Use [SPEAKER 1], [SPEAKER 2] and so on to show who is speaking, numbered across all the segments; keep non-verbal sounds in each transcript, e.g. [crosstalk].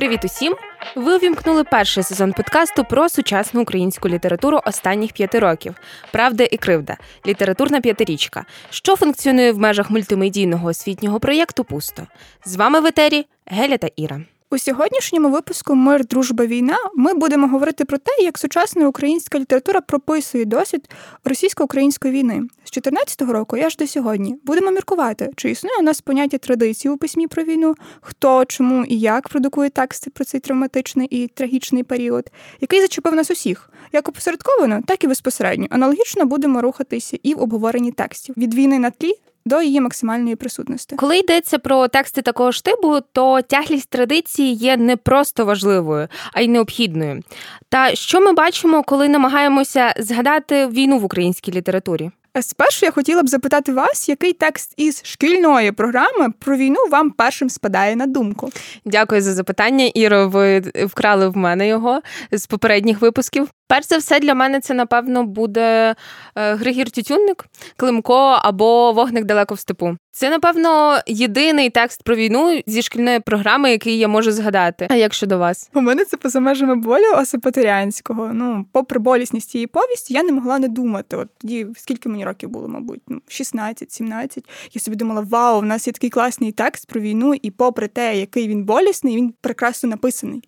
[SPEAKER 1] Привіт усім! Ви увімкнули перший сезон подкасту про сучасну українську літературу останніх п'яти років Правда і кривда літературна п'ятирічка, що функціонує в межах мультимедійного освітнього проєкту Пусто. З вами в етері Геля та Іра.
[SPEAKER 2] У сьогоднішньому випуску Мир, дружба, війна ми будемо говорити про те, як сучасна українська література прописує досвід російсько-української війни з 14 року. аж до сьогодні будемо міркувати, чи існує у нас поняття традиції у письмі про війну, хто, чому і як продукує тексти про цей травматичний і трагічний період, який зачепив нас усіх, як опосередковано, так і безпосередньо. Аналогічно будемо рухатися і в обговоренні текстів від війни на тлі до її максимальної присутності.
[SPEAKER 1] Коли йдеться про тексти такого ж типу, то тяглість традиції є не просто важливою, а й необхідною. Та що ми бачимо, коли намагаємося згадати війну в українській літературі?
[SPEAKER 2] Спершу я хотіла б запитати вас, який текст із шкільної програми про війну вам першим спадає на думку?
[SPEAKER 1] Дякую за запитання, Іро. Ви вкрали в мене його з попередніх випусків. Перш за все, для мене це, напевно, буде е, Григір Тютюнник, Климко або Вогник далеко в степу. Це, напевно, єдиний текст про війну зі шкільної програми, який я можу згадати. А як щодо вас?
[SPEAKER 2] У мене це поза межами болю Осипаторянського. Ну, попри болісність цієї повісті, я не могла не думати. От тоді скільки мені років було, мабуть, ну 16-17. Я собі думала, вау, в нас є такий класний текст про війну, і попри те, який він болісний, він прекрасно написаний.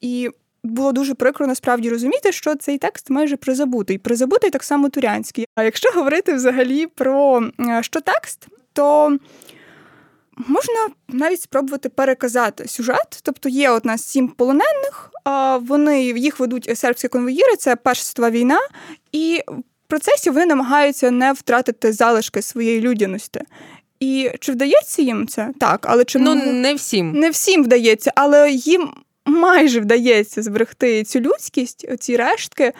[SPEAKER 2] І було дуже прикро насправді розуміти, що цей текст майже призабутий. Призабутий так само турянський. А якщо говорити взагалі про е, що текст, то можна навіть спробувати переказати сюжет. Тобто є от нас сім полонених, вони їх ведуть сербські конвоїри, це Перша світова війна, і в процесі вони намагаються не втратити залишки своєї людяності. І чи вдається їм це? Так, але чи
[SPEAKER 1] ну не всім
[SPEAKER 2] не всім вдається, але їм майже вдається зберегти цю людськість, ці рештки.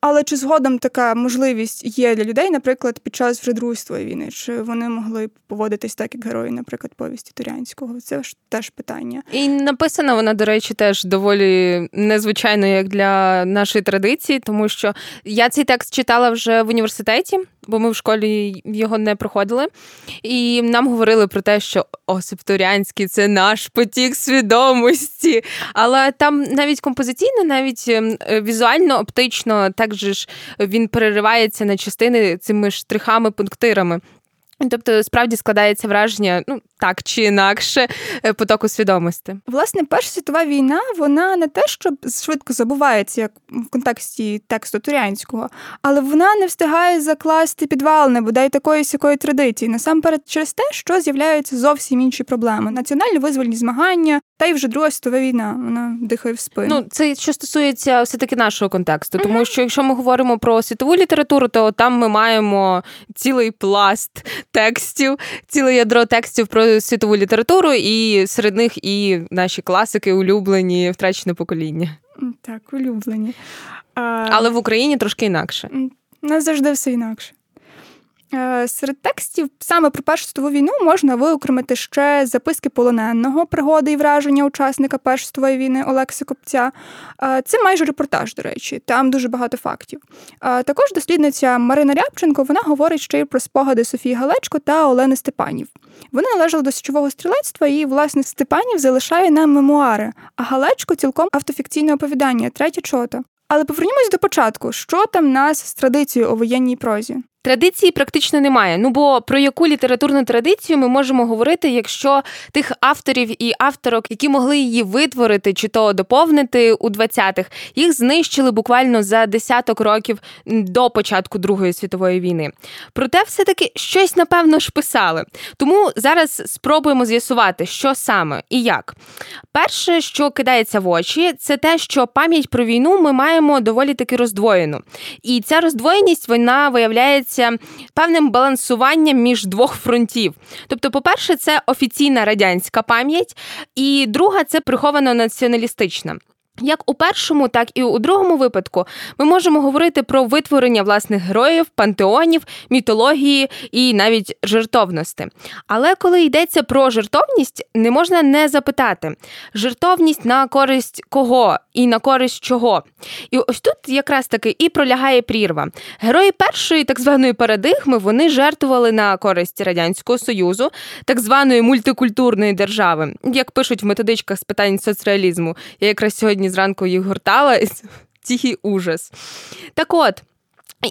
[SPEAKER 2] Але чи згодом така можливість є для людей, наприклад, під час вже Другої війни? Чи вони могли поводитись так, як герої, наприклад, повісті Турянського? Це ж теж питання.
[SPEAKER 1] І написана вона, до речі, теж доволі незвичайно, як для нашої традиції, тому що я цей текст читала вже в університеті бо ми в школі його не проходили. І нам говорили про те, що Осип це наш потік свідомості. Але там навіть композиційно, навіть ем, візуально, оптично, так же ж він переривається на частини цими штрихами, пунктирами. Тобто, справді складається враження, ну так чи інакше, е, потоку свідомості.
[SPEAKER 2] Власне, Перша світова війна, вона не те, що швидко забувається, як в контексті тексту турянського, але вона не встигає закласти підвал не бодай такої сякої традиції. Насамперед, через те, що з'являються зовсім інші проблеми: національно визвольні змагання, та й вже Друга світова війна. Вона дихає в спину.
[SPEAKER 1] Ну, це що стосується все таки нашого контексту, тому що якщо ми говоримо про світову літературу, то там ми маємо цілий пласт текстів, ціле ядро текстів про світову літературу, і серед них і наші класики, улюблені, втрачене покоління.
[SPEAKER 2] Так, улюблені.
[SPEAKER 1] А... Але в Україні трошки інакше.
[SPEAKER 2] У нас завжди все інакше. Е, серед текстів саме про Першу світову війну можна виокремити ще записки полоненого, пригоди і враження учасника Першої світової війни Олекси Копця. Е, це майже репортаж, до речі, там дуже багато фактів. Е, також дослідниця Марина Рябченко вона говорить ще й про спогади Софії Галечко та Олени Степанів. Вони належали до січового стрілецтва, і, власне, Степанів залишає нам мемуари, а Галечко цілком автофікційне оповідання, третя чота. Але повернімось до початку, що там нас з традицією у воєнній прозі.
[SPEAKER 1] Традиції практично немає. Ну бо про яку літературну традицію ми можемо говорити, якщо тих авторів і авторок, які могли її витворити чи то доповнити у 20-х, їх знищили буквально за десяток років до початку Другої світової війни. Проте, все-таки щось напевно ж писали. Тому зараз спробуємо з'ясувати, що саме і як. Перше, що кидається в очі, це те, що пам'ять про війну ми маємо доволі таки роздвоєну. І ця роздвоєність вона виявляється вважається певним балансуванням між двох фронтів. Тобто, по-перше, це офіційна радянська пам'ять, і друга це приховано націоналістична. Як у першому, так і у другому випадку ми можемо говорити про витворення власних героїв, пантеонів, мітології і навіть жертовності. Але коли йдеться про жертовність, не можна не запитати: жертовність на користь кого і на користь чого. І ось тут якраз таки і пролягає прірва. Герої першої так званої парадигми вони жертвували на користь радянського союзу, так званої мультикультурної держави, як пишуть в методичках з питань соцреалізму. Я якраз сьогодні зранку їх гортала. [laughs] Тихий ужас. Так от.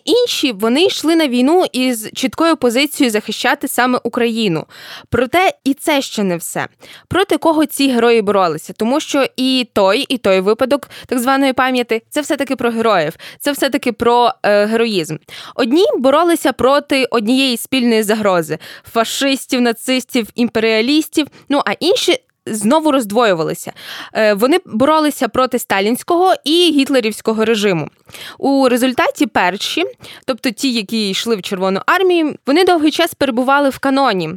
[SPEAKER 1] Інші вони йшли на війну із чіткою позицією захищати саме Україну. Проте і це ще не все. Проти кого ці герої боролися, тому що і той, і той випадок так званої пам'яті це все-таки про героїв, це все-таки про е, героїзм. Одні боролися проти однієї спільної загрози фашистів, нацистів, імперіалістів. Ну а інші знову роздвоювалися. Е, вони боролися проти сталінського і гітлерівського режиму. У результаті перші, тобто ті, які йшли в Червону армію, вони довгий час перебували в каноні.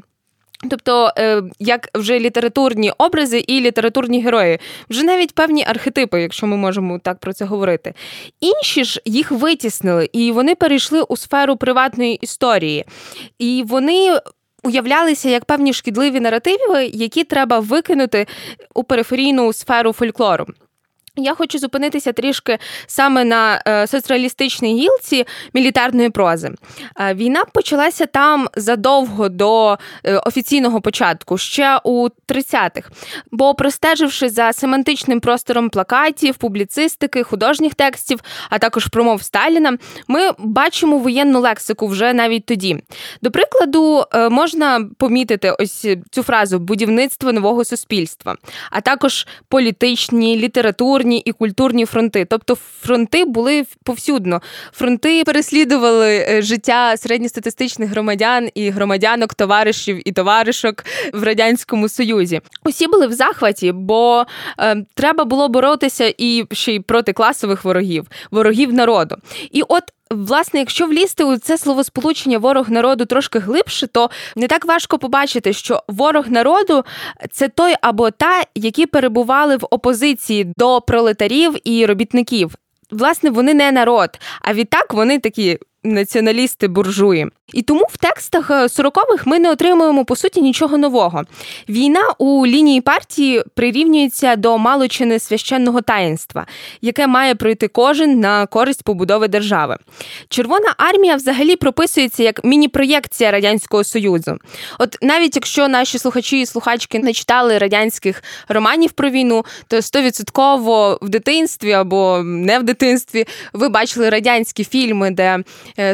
[SPEAKER 1] Тобто, е, як вже літературні образи і літературні герої, вже навіть певні архетипи, якщо ми можемо так про це говорити. Інші ж їх витіснили, і вони перейшли у сферу приватної історії. І вони уявлялися як певні шкідливі наративи, які треба викинути у периферійну сферу фольклору. Я хочу зупинитися трішки саме на е, соцреалістичній гілці мілітарної прози. Е, війна почалася там задовго до е, офіційного початку, ще у 30-х. Бо, простеживши за семантичним простором плакатів, публіцистики, художніх текстів, а також промов Сталіна, ми бачимо воєнну лексику вже навіть тоді. До прикладу, можна помітити ось цю фразу будівництво нового суспільства, а також політичні, літературні соціальні і культурні фронти. Тобто фронти були повсюдно. Фронти переслідували е, життя середньостатистичних громадян і громадянок, товаришів і товаришок в радянському союзі. Усі були в захваті, бо е, треба було боротися і ще й проти класових ворогів, ворогів народу. І от Власне, якщо влізти у це словосполучення ворог народу трошки глибше, то не так важко побачити, що ворог народу це той або та, які перебували в опозиції до пролетарів і робітників. Власне, вони не народ, а відтак вони такі націоналісти буржуї. І тому в текстах 40-х е, ми не отримуємо по суті нічого нового. Війна у лінії партії прирівнюється до малочини священного таїнства, яке має пройти кожен на користь побудови держави. Червона армія взагалі прописується як міні-проєкція радянського союзу. От навіть якщо наші слухачі і слухачки не читали радянських романів про війну, то стовідсотково в дитинстві або не в дитинстві ви бачили радянські фільми, де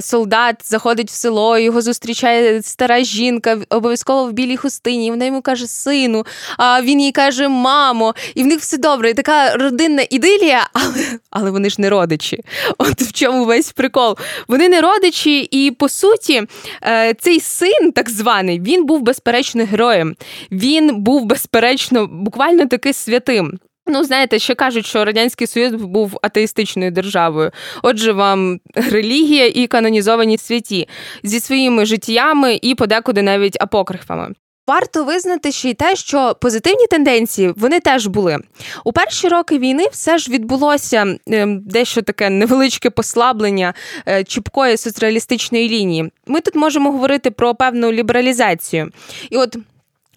[SPEAKER 1] солдат заходить в село його зустрічає стара жінка, обов'язково в білій хустині. і Вона йому каже сину, а він їй каже мамо, і в них все добре. І така родинна ідилія, [laughs] але але вони ж не родичі. От в чому весь прикол. Вони не родичі, і по суті, е, цей син, так званий, він був безперечно героєм. Він був безперечно, буквально таки святим. Ну, знаєте, ще кажуть, що радянський союз був атеїстичною державою. Отже, вам релігія і канонізовані святі зі своїми життями і подекуди навіть апокрифами. Варто визнати ще й те, що позитивні тенденції вони теж були у перші роки війни. Все ж відбулося ем, дещо таке невеличке послаблення е, чіпкої соціалістичної лінії. Ми тут можемо говорити про певну лібералізацію, і от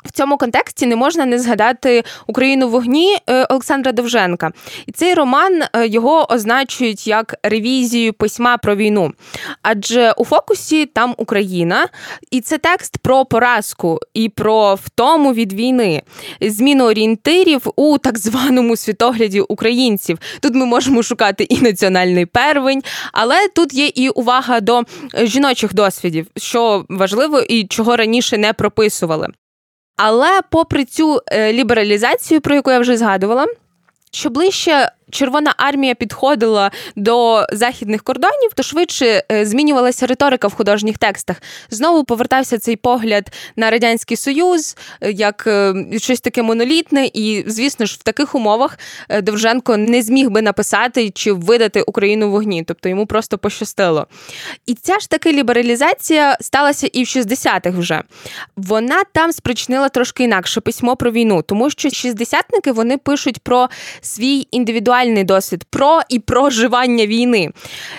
[SPEAKER 1] в цьому контексті не можна не згадати Україну вогні е, Олександра Довженка. І цей роман е, його означують як ревізію письма про війну. Адже у фокусі там Україна, і це текст про поразку і про втому від війни, зміну орієнтирів у так званому світогляді українців. Тут ми можемо шукати і національний первень, але тут є і увага до жіночих досвідів, що важливо і чого раніше не прописували. Але попри цю е, лібералізацію, про яку я вже згадувала, що ближче Червона армія підходила до західних кордонів, то швидше е, змінювалася риторика в художніх текстах. Знову повертався цей погляд на радянський союз е, як е, щось таке монолітне, і звісно ж, в таких умовах Довженко не зміг би написати чи видати Україну вогні, тобто йому просто пощастило. І ця ж таки лібералізація сталася і в 60-х вже. Вона там спричинила трошки інакше письмо про війну, тому що шістдесятники вони пишуть про свій індивідуальний актуальний досвід про і проживання війни.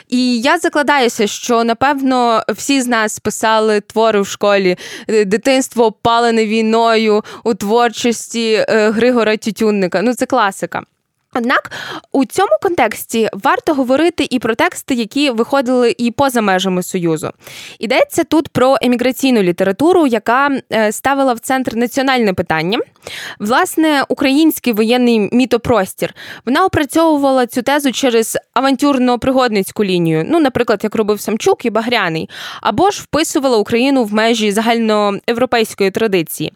[SPEAKER 1] І я закладаюся, що напевно всі з нас писали твори в школі е, дитинство опалене війною у творчості е, Григора Тютюнника. Ну це класика. Однак у цьому контексті варто говорити і про тексти, які виходили і поза межами союзу. Йдеться тут про еміграційну літературу, яка е, ставила в центр національне питання. Власне, український воєнний мітопростір вона опрацьовувала цю тезу через авантюрно-пригодницьку лінію, ну, наприклад, як робив Самчук і Багряний, або ж вписувала Україну в межі загальноєвропейської традиції.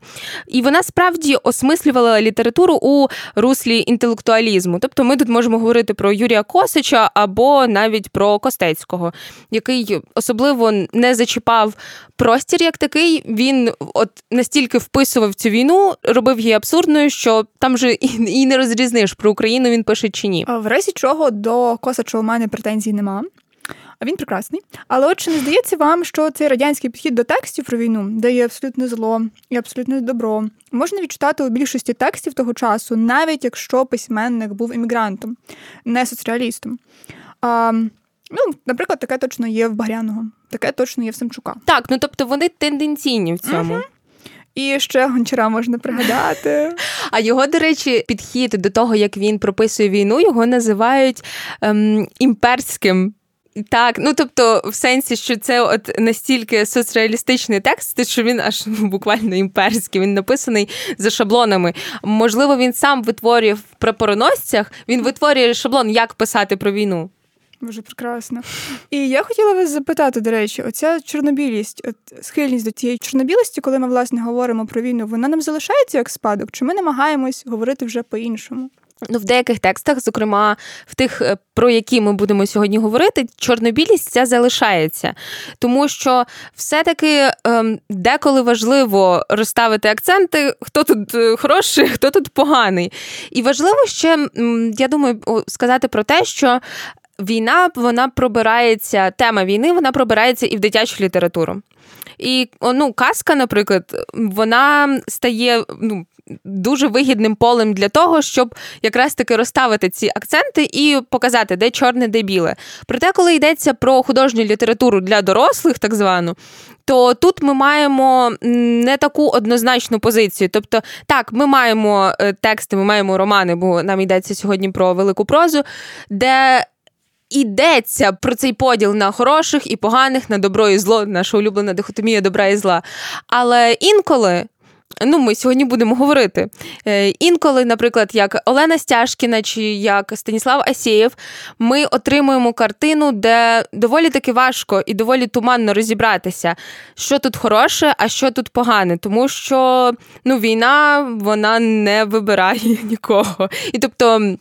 [SPEAKER 1] І вона справді осмислювала літературу у руслі інтелектуалізму фемінізму. Тобто ми тут можемо говорити про Юрія Косича або навіть про Костецького, який особливо не зачіпав простір як такий. Він от настільки вписував цю війну, робив її абсурдною, що там же і не розрізниш про Україну. Він пише чи ні.
[SPEAKER 2] В разі чого до Косача у мене претензій нема. А він прекрасний. Але от чи не здається вам, що цей радянський підхід до текстів про війну, де є абсолютне зло і абсолютне добро, можна відчитати у більшості текстів того часу, навіть якщо письменник був іммігрантом, не соціалістом. А, Ну, наприклад, таке точно є в Багряного, таке точно є в Семчука.
[SPEAKER 1] Так, ну тобто вони тенденційні в цьому. Угу.
[SPEAKER 2] І ще гончара можна пригадати.
[SPEAKER 1] А його, до речі, підхід до того, як він прописує війну, його називають ем, імперським так, ну тобто, в сенсі, що це от настільки соцреалістичний текст, що він аж ну, буквально імперський, він написаний за шаблонами. Можливо, він сам витворює в прапороносцях, він витворює шаблон, як писати про війну.
[SPEAKER 2] Дуже прекрасно. І я хотіла вас запитати, до речі, оця чорнобілість, от схильність до цієї чорнобілості, коли ми власне говоримо про війну, вона нам залишається як спадок? Чи ми намагаємось говорити вже по-іншому?
[SPEAKER 1] Ну, в деяких текстах, зокрема в тих, е, про які ми будемо сьогодні говорити, чорнобілість ця залишається, тому що все-таки ем, деколи важливо розставити акценти, хто тут е, хороший, [laughs] хто тут поганий. І важливо ще, я думаю, сказати про те, що. Війна вона пробирається, тема війни вона пробирається і в дитячу літературу. І ну, казка, наприклад, вона стає ну, дуже вигідним полем для того, щоб якраз таки розставити ці акценти і показати, де чорне, де біле. Проте, коли йдеться про художню літературу для дорослих, так звану. То тут ми маємо не таку однозначну позицію. Тобто, так, ми маємо е, тексти, ми маємо романи, бо нам йдеться сьогодні про велику прозу, де йдеться про цей поділ на хороших і поганих, на добро і зло, наша улюблена дихотомія добра і зла. Але інколи Ну, ми сьогодні будемо говорити. Е, інколи, наприклад, як Олена Стяжкіна чи як Станіслав Асєєв, ми отримуємо картину, де доволі таки важко і доволі туманно розібратися, що тут хороше, а що тут погане, тому що ну, війна вона не вибирає [laughs] нікого. І тобто.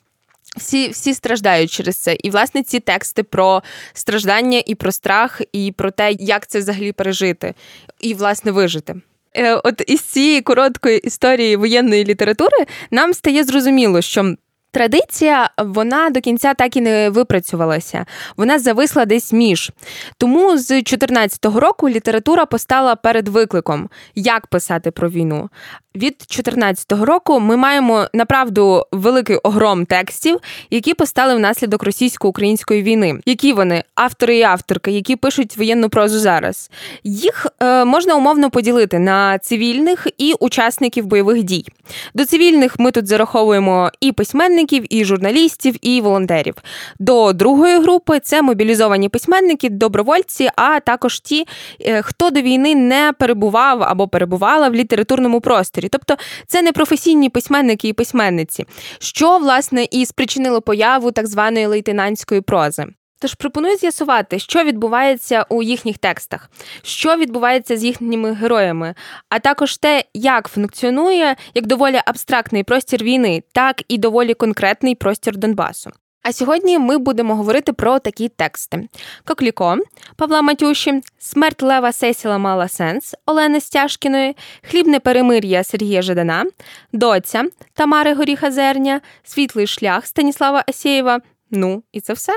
[SPEAKER 1] Всі всі страждають через це. І, власне, ці тексти про страждання і про страх, і про те, як це взагалі пережити, і, власне, вижити. Е, от із цієї короткої історії воєнної літератури нам стає зрозуміло, що Традиція вона до кінця так і не випрацювалася, вона зависла десь між. Тому з 2014 року література постала перед викликом, як писати про війну. Від 2014 року ми маємо направду великий огром текстів, які постали внаслідок російсько-української війни. Які вони автори і авторки, які пишуть воєнну прозу зараз. Їх е, можна умовно поділити на цивільних і учасників бойових дій. До цивільних ми тут зараховуємо і письменників, і журналістів, і волонтерів. До другої групи це мобілізовані письменники, добровольці, а також ті, е, хто до війни не перебував або перебувала в літературному просторі. Тобто це не професійні письменники і письменниці, що власне і спричинило появу так званої лейтенантської прози. Тож пропоную з'ясувати, що відбувається у їхніх текстах, що відбувається з їхніми героями, а також те, як функціонує як доволі абстрактний простір війни, так і доволі конкретний простір Донбасу. А сьогодні ми будемо говорити про такі тексти: Кокліко Павла Матюші, Смерть Лева Сесіла мала сенс Олени Стяжкіної, Хлібне перемир'я Сергія Жадана, Доця Тамари Горіха Зерня, Світлий шлях Станіслава Асєєва. Ну і це все.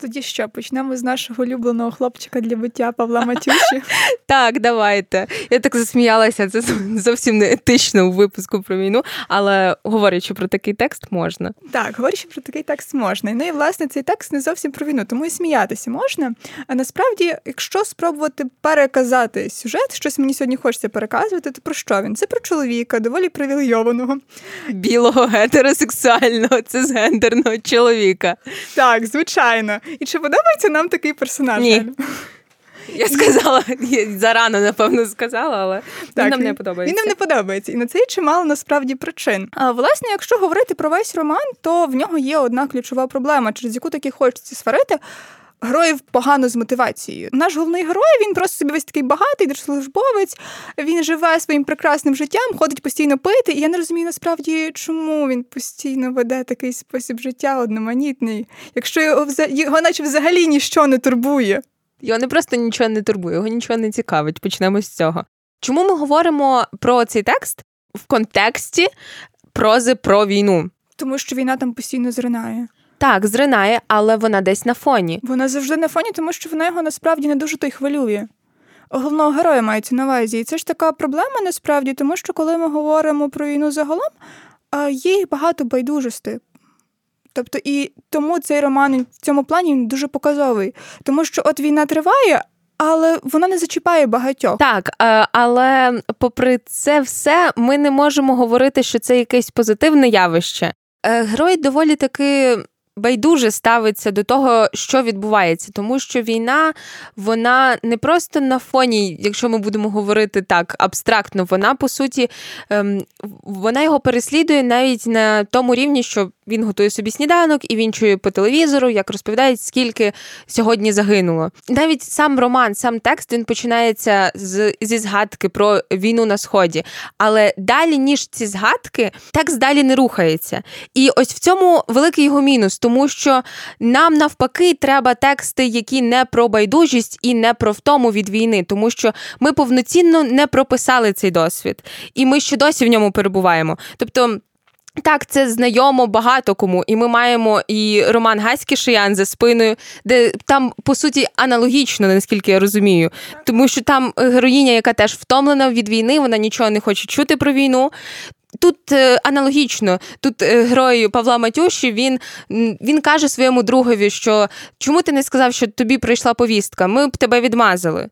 [SPEAKER 2] Тоді що, почнемо з нашого улюбленого хлопчика для биття Павла Матюші? [laughs]
[SPEAKER 1] Так, давайте. Я так засміялася, це зовсім не етично у випуску про війну, але говорячи про такий текст, можна.
[SPEAKER 2] Так, говорячи про такий текст можна. Ну і власне цей текст не зовсім про війну, тому і сміятися можна. А насправді, якщо спробувати переказати сюжет, щось мені сьогодні хочеться переказувати, то про що він? Це про чоловіка, доволі привілейованого.
[SPEAKER 1] Білого гетеросексуального, це з гендерного чоловіка.
[SPEAKER 2] Так, звичайно. І чи подобається нам такий персонаж?
[SPEAKER 1] Ні. Я сказала, я зарано, напевно, сказала, але так, він нам не подобається.
[SPEAKER 2] Він нам не подобається. І на це є чимало насправді причин. А власне, якщо говорити про весь роман, то в нього є одна ключова проблема, через яку таки хочеться сварити. Героїв погано з мотивацією. Наш головний герой він просто собі весь такий багатий держслужбовець. Він живе своїм прекрасним життям, ходить постійно пити. І я не розумію насправді, чому він постійно веде такий спосіб життя одноманітний, якщо його його наче взагалі ніщо не турбує.
[SPEAKER 1] Його не просто нічого не турбує, його нічого не цікавить. Почнемо з цього. Чому ми говоримо про цей текст в контексті прози про війну?
[SPEAKER 2] Тому що війна там постійно зринає.
[SPEAKER 1] Так, зринає, але вона десь на фоні.
[SPEAKER 2] Вона завжди на фоні, тому що вона його насправді не дуже то й хвилює. Головного героя мається на увазі. І це ж така проблема насправді, тому що коли ми говоримо про війну загалом, є багато байдужостей. Тобто, і тому цей роман в цьому плані дуже показовий, тому що от війна триває. Але вона не зачіпає багатьох.
[SPEAKER 1] Так, е, але попри це все, ми не можемо говорити, що це якесь позитивне явище. Е, герой доволі таки байдуже ставиться до того, що відбувається, тому що війна вона не просто на фоні, якщо ми будемо говорити так абстрактно, вона по суті ем, вона його переслідує навіть на тому рівні, що він готує собі сніданок і він чує по телевізору, як розповідають, скільки сьогодні загинуло. Навіть сам роман, сам текст він починається з, зі згадки про війну на сході. Але далі, ніж ці згадки, текст далі не рухається. І ось в цьому великий його мінус, тому що нам навпаки треба тексти, які не про байдужість і не про втому від війни, тому що ми повноцінно не прописали цей досвід, і ми ще досі в ньому перебуваємо. Тобто. Так, це знайомо багато кому, і ми маємо і роман Гаський Шиян за спиною, де там по суті аналогічно, наскільки я розумію, тому що там героїня, яка теж втомлена від війни, вона нічого не хоче чути про війну. Тут е, аналогічно, тут е, герой Павла Матюші він він каже своєму другові, що чому ти не сказав, що тобі прийшла повістка? Ми б тебе відмазали.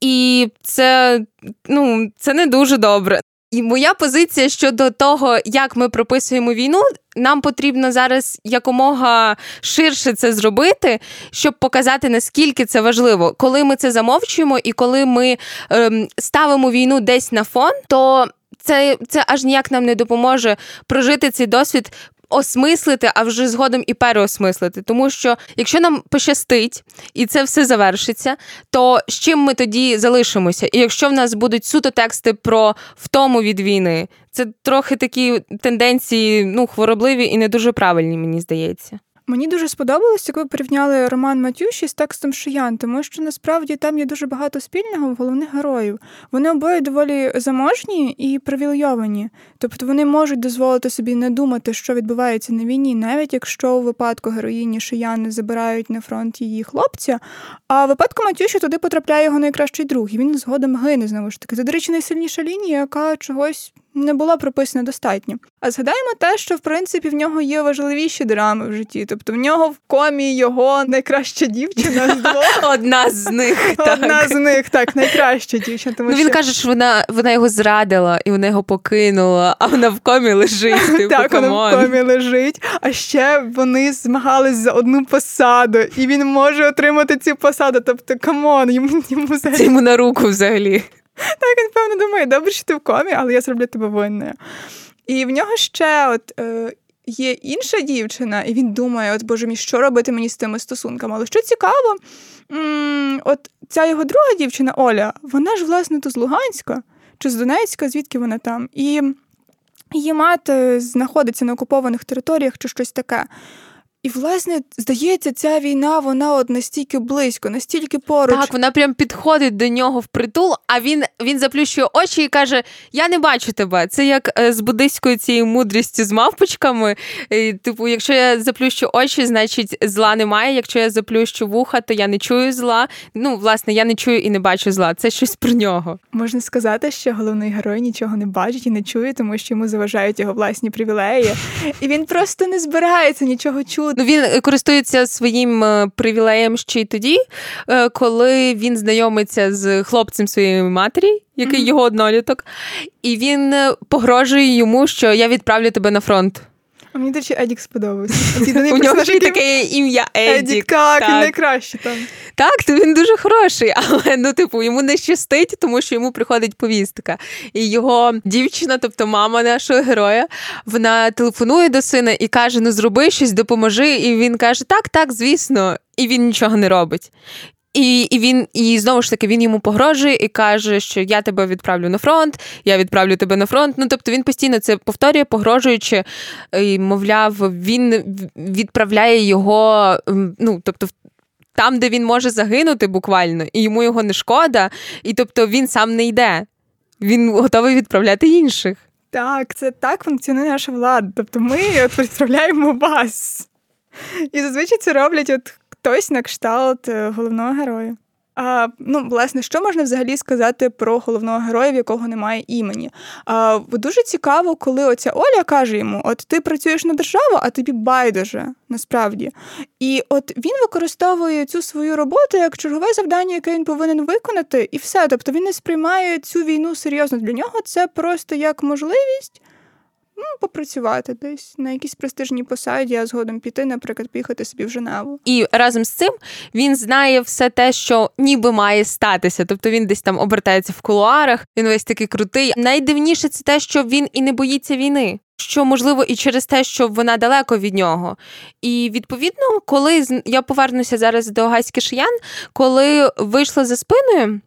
[SPEAKER 1] І це ну, це не дуже добре. І моя позиція щодо того, як ми прописуємо війну, нам потрібно зараз якомога ширше це зробити, щоб показати наскільки це важливо. Коли ми це замовчуємо, і коли ми ем, ставимо війну десь на фон, то це це аж ніяк нам не допоможе прожити цей досвід осмислити, а вже згодом і переосмислити. Тому що якщо нам пощастить і це все завершиться, то з чим ми тоді залишимося? І якщо в нас будуть суто тексти про втому від війни, це трохи такі тенденції ну, хворобливі і не дуже правильні, мені здається.
[SPEAKER 2] Мені дуже сподобалось, як ви порівняли роман Матюші з текстом Шиян, тому що насправді там є дуже багато спільного в головних героїв. Вони обоє доволі заможні і привілейовані. Тобто вони можуть дозволити собі не думати, що відбувається на війні, навіть якщо у випадку героїні Шияни забирають на фронт її хлопця. А в випадку Матюші туди потрапляє його найкращий друг, і він згодом гине знову ж таки. Це, до речі, найсильніша лінія, яка чогось не була прописана достатньо. А згадаємо те, що в принципі в нього є важливіші драми в житті. Тобто в нього в комі його найкраща дівчина з двох. [laughs]
[SPEAKER 1] Одна з них. [laughs]
[SPEAKER 2] Одна з них, так, найкраща дівчина. Тому
[SPEAKER 1] ну, Він
[SPEAKER 2] що...
[SPEAKER 1] каже, що вона вона його зрадила і вона його покинула, а вона в комі лежить. [laughs] Типу,
[SPEAKER 2] так, вона в комі лежить. А ще вони змагались за одну посаду, і він може отримати цю посаду. Тобто, come on, йому йому
[SPEAKER 1] взагалі. Це йому на руку взагалі. [laughs]
[SPEAKER 2] Так, він, певно, думає, добре, що ти в комі, але я зроблю тебе винною. І в нього ще от. Е, Є інша дівчина, і він думає, от боже мій, що робити мені з тими стосунками. Але що цікаво, м- от ця його друга дівчина Оля, вона ж, власне, то з Луганська чи з Донецька, звідки вона там. І її мати знаходиться на окупованих територіях чи щось таке. І, власне, здається, ця війна, вона от настільки близько, настільки поруч.
[SPEAKER 1] Так, вона прям підходить до нього в притул, а він він заплющує очі і каже: Я не бачу тебе. Це як е, з буддийською цією мудрістю з мавпочками. І, Типу, якщо я заплющу очі, значить зла немає. Якщо я заплющу вуха, то я не чую зла. Ну, власне, я не чую і не бачу зла. Це щось про нього.
[SPEAKER 2] Можна сказати, що головний герой нічого не бачить і не чує, тому що йому заважають його власні привілеї. І він просто не збирається нічого чути.
[SPEAKER 1] Ну він е, користується своїм е, привілеєм ще й тоді, е, коли він знайомиться з хлопцем своєї матері, який mm-hmm. його одноліток, і він погрожує йому, що я відправлю тебе на фронт.
[SPEAKER 2] А мені, до речі, Едік сподобався. [laughs]
[SPEAKER 1] У нього ще таке ім'я Едік.
[SPEAKER 2] Так, він найкраще там.
[SPEAKER 1] Так, то він дуже хороший, [laughs] але ну, типу, йому не щастить, тому що йому приходить повістка. І його дівчина, тобто мама нашого героя, вона телефонує до сина і каже: Ну зроби щось, допоможи. І він каже: Так, так, звісно. І він нічого не робить. І і він і знову ж таки він йому погрожує і каже, що я тебе відправлю на фронт, я відправлю тебе на фронт. Ну тобто він постійно це повторює, погрожуючи, і, мовляв, він відправляє його. Ну тобто, там, де він може загинути буквально, і йому його не шкода, і тобто він сам не йде. Він готовий відправляти інших.
[SPEAKER 2] Так, це так функціонує наша влада. Тобто ми [laughs] от відправляємо вас. І зазвичай це роблять от хтось на кшталт е, головного героя. А, Ну, власне, що можна взагалі сказати про головного героя, в якого немає імені? А, Дуже цікаво, коли оця Оля каже йому: От ти працюєш на державу, а тобі байдуже насправді. І от він використовує цю свою роботу як чергове завдання, яке він повинен виконати, і все. Тобто він не сприймає цю війну серйозно. Для нього це просто як можливість ну, попрацювати десь на якійсь престижній посаді, а згодом піти, наприклад, поїхати собі в Женеву.
[SPEAKER 1] І разом з цим він знає все те, що ніби має статися. Тобто він десь там обертається в кулуарах, він весь такий крутий. Найдивніше це те, що він і не боїться війни. Що можливо і через те, що вона далеко від нього. І відповідно, коли я повернуся зараз до Гаськи Шиян, коли вийшла за спиною,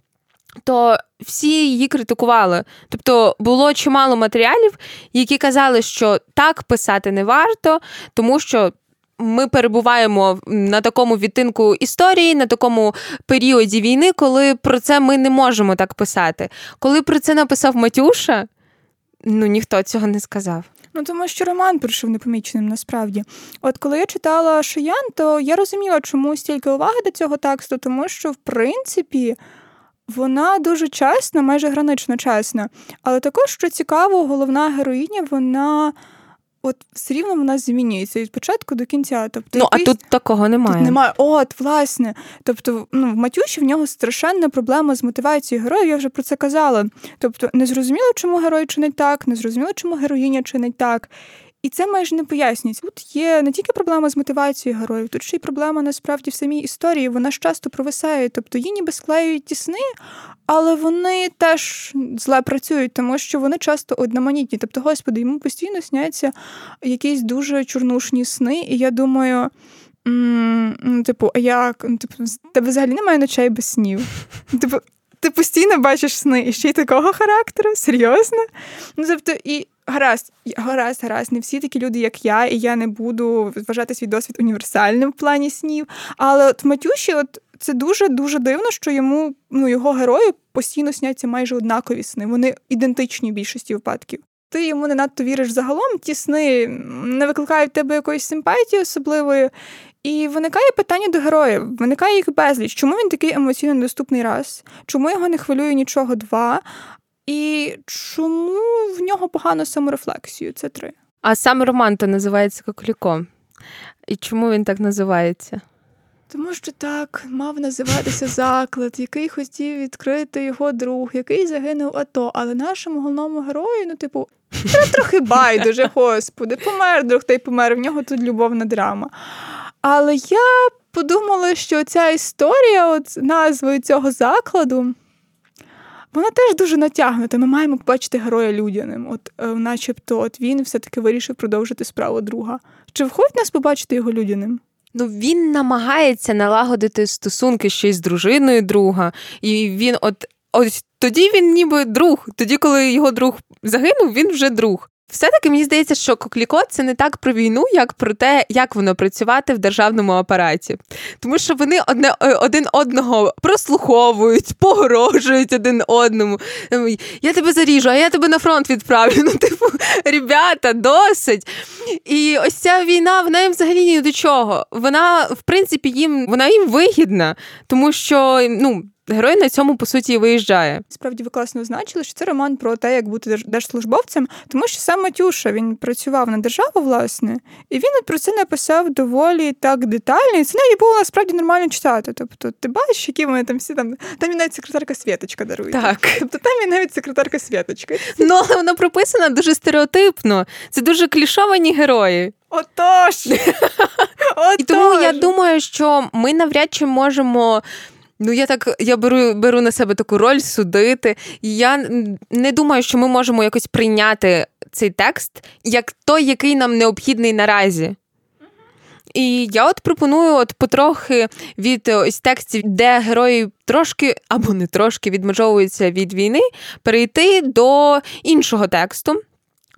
[SPEAKER 1] то всі її критикували. Тобто було чимало матеріалів, які казали, що так писати не варто, тому що. Ми перебуваємо на такому відтинку історії, на такому періоді війни, коли про це ми не можемо так писати. Коли про це написав Матюша, ну ніхто цього не сказав.
[SPEAKER 2] Ну тому що роман прийшов непоміченим насправді. От коли я читала Шиян, то я розуміла, чому стільки уваги до цього тексту, тому що в принципі. Вона дуже чесна, майже гранично чесна. Але також, що цікаво, головна героїня, вона от все рівно вона змінюється від початку до кінця. Тобто,
[SPEAKER 1] Ну, якийсь... а тут такого немає.
[SPEAKER 2] Тут немає. От, власне. Тобто, ну, в Матюші в нього страшенна проблема з мотивацією героїв, я вже про це казала. Тобто, не зрозуміло, чому герой чинить так, не зрозуміло, чому героїня чинить так. І це майже не пояснюється. Тут є не тільки проблема з мотивацією героїв, тут ще й проблема насправді в самій історії. Вона ж часто провисає. Тобто її ніби склеюють ті сни, але вони теж зле працюють, тому що вони часто одноманітні. Тобто, господи, йому постійно сняться якісь дуже чорнушні сни, і я думаю. М-м, типу, а як? Ну, типу, тебе взагалі немає ночей без снів. [laughs] Типу, ти постійно бачиш сни і ще й такого характеру? Серйозно? Ну, тобто, і гаразд, гаразд, гаразд, не всі такі люди, як я, і я не буду вважати свій досвід універсальним в плані снів. Але от в Матюші, от це дуже дуже дивно, що йому ну його герої постійно сняться майже однакові сни. Вони ідентичні в більшості випадків. Ти йому не надто віриш загалом, ті сни не викликають в тебе якоїсь симпатії особливої. І виникає питання до героїв, виникає їх безліч. Чому він такий емоційно недоступний раз? Чому його не хвилює нічого два? І чому в нього погано саморефлексію? Це три.
[SPEAKER 1] А саме роман то називається Коколіко. І чому він так називається?
[SPEAKER 2] Тому що так мав називатися заклад, який хотів відкрити його друг, який загинув АТО. Але нашому головному герою, ну, типу, трохи байдуже, [laughs] господи, помер друг та й помер. В нього тут любовна драма. Але я подумала, що ця історія, от назвою цього закладу, вона теж дуже натягнута. Ми маємо побачити героя людяним. От, е, начебто, от він все-таки вирішив продовжити справу друга. Чи входить нас побачити його людяним?
[SPEAKER 1] Ну, він намагається налагодити стосунки ще й з дружиною друга, і він от ось тоді він ніби друг. Тоді, коли його друг загинув, він вже друг. Все-таки мені здається, що Кокліко це не так про війну, як про те, як воно працювати в державному апараті. Тому що вони одне е, один одного прослуховують, погрожують один одному. Ем, я тебе заріжу, а я тебе на фронт відправлю. [laughs] Ну, типу, ребята, досить. І ось ця війна, вона їм взагалі ні до чого. Вона, в принципі, їм вона їм вигідна, тому що ну. Герой на цьому по суті виїжджає.
[SPEAKER 2] Справді ви класно означили, що це роман про те, як бути держслужбовцем, тому що сам Матюша він працював на державу, власне, і він про це написав доволі так детально. І це навіть було насправді нормально читати. Тобто, ти бачиш, які вони там всі там там і навіть секретарка Світочка дарує.
[SPEAKER 1] Так.
[SPEAKER 2] Тобто там і навіть секретарка Світочка.
[SPEAKER 1] Ну але вона прописана дуже стереотипно. Це дуже клішовані герої.
[SPEAKER 2] Отож! [laughs] Отож!
[SPEAKER 1] І тому я думаю, що ми навряд чи можемо. Ну, я так я беру беру на себе таку роль судити. Я не думаю, що ми можемо якось прийняти цей текст як той, який нам необхідний наразі. І я от пропоную от потрохи від ось текстів, де герої трошки або не трошки відмежовуються від війни, перейти до іншого тексту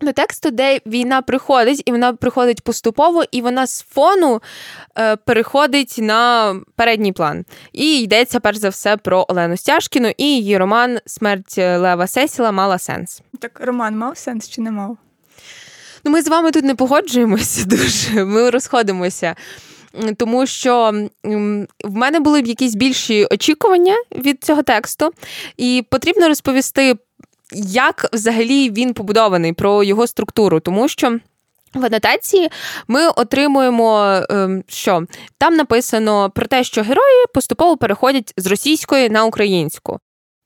[SPEAKER 1] до тексту, де війна приходить, і вона приходить поступово, і вона з фону е, переходить на передній план. І йдеться перш за все про Олену Стяжкіну і її роман Смерть Лева Сесіла мала сенс.
[SPEAKER 2] Так, роман мав сенс чи не мав?
[SPEAKER 1] Ну, ми з вами тут не погоджуємося [laughs] дуже. Ми розходимося. Тому що в мене були б якісь більші очікування від цього тексту, і потрібно розповісти як взагалі він побудований, про його структуру, тому що. В анотації ми отримуємо, ем, що там написано про те, що герої поступово переходять з російської на українську.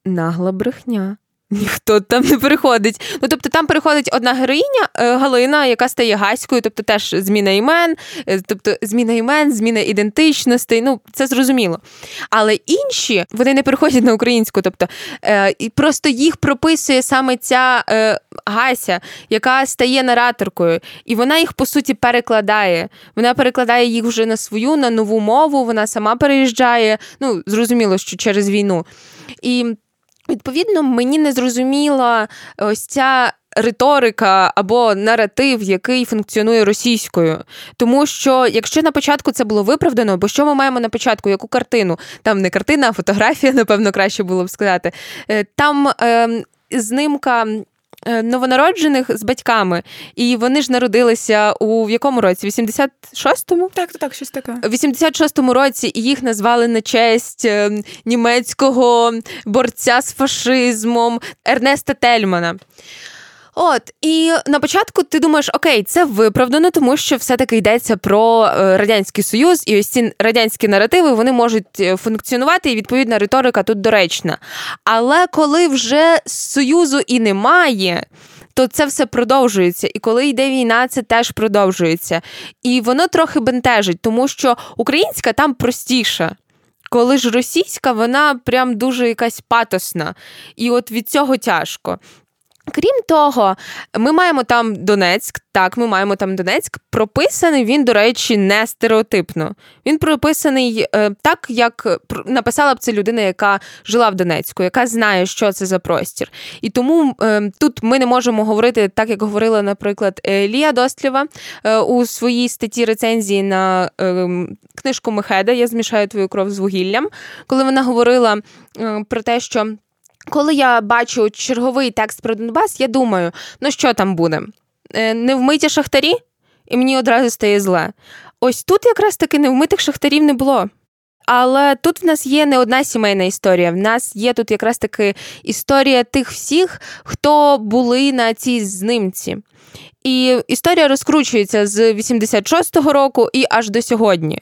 [SPEAKER 1] Нагла брехня. Ніхто там не переходить. Ну тобто там переходить одна героїня е, Галина, яка стає гаською, тобто теж зміна імен, е, тобто зміна імен, зміна ідентичностей. Ну це зрозуміло. Але інші вони не переходять на українську, тобто е, і просто їх прописує саме ця Гася, яка стає нараторкою, і вона їх по суті перекладає. Вона перекладає їх вже на свою, на нову мову. Вона сама переїжджає. Ну зрозуміло, що через війну. І Відповідно, мені не зрозуміла ось ця риторика або наратив, який функціонує російською. Тому що, якщо на початку це було виправдано, бо що ми маємо на початку, яку картину? Там не картина, а фотографія, [laughs] напевно, краще було б сказати. Е, там е, знимка Е, новонароджених з батьками, і вони ж народилися у в якому році? 86-му?
[SPEAKER 2] Так, так, щось таке.
[SPEAKER 1] У 86-му році і їх назвали на честь е, німецького борця з фашизмом Ернеста Тельмана. От і на початку ти думаєш, окей, це виправдано, тому що все-таки йдеться про е, радянський союз, і ось ці радянські наративи вони можуть е, функціонувати, і відповідна риторика тут доречна. Але коли вже союзу і немає. То це все продовжується, і коли йде війна, це теж продовжується. І воно трохи бентежить, тому що українська там простіша. Коли ж російська, вона прям дуже якась патосна. І от від цього тяжко. Крім того, ми маємо там Донецьк. Так, ми маємо там Донецьк. Прописаний він, до речі, не стереотипно. Він прописаний е, так, як написала б це людина, яка жила в Донецьку, яка знає, що це за простір. І тому е, тут ми не можемо говорити так, як говорила, наприклад, Лія Достлєва е, у своїй статті рецензії на е, книжку Мехеда Я змішаю твою кров з вугіллям, коли вона говорила е, про те, що. Коли я бачу черговий текст про Донбас, я думаю, ну що там буде? Е, невмиті шахтарі, і мені одразу стає зле. Ось тут якраз таки невмитих шахтарів не було. Але тут в нас є не одна сімейна історія. В нас є тут якраз таки історія тих всіх, хто були на цій знимці. І історія розкручується з 86-го року і аж до сьогодні.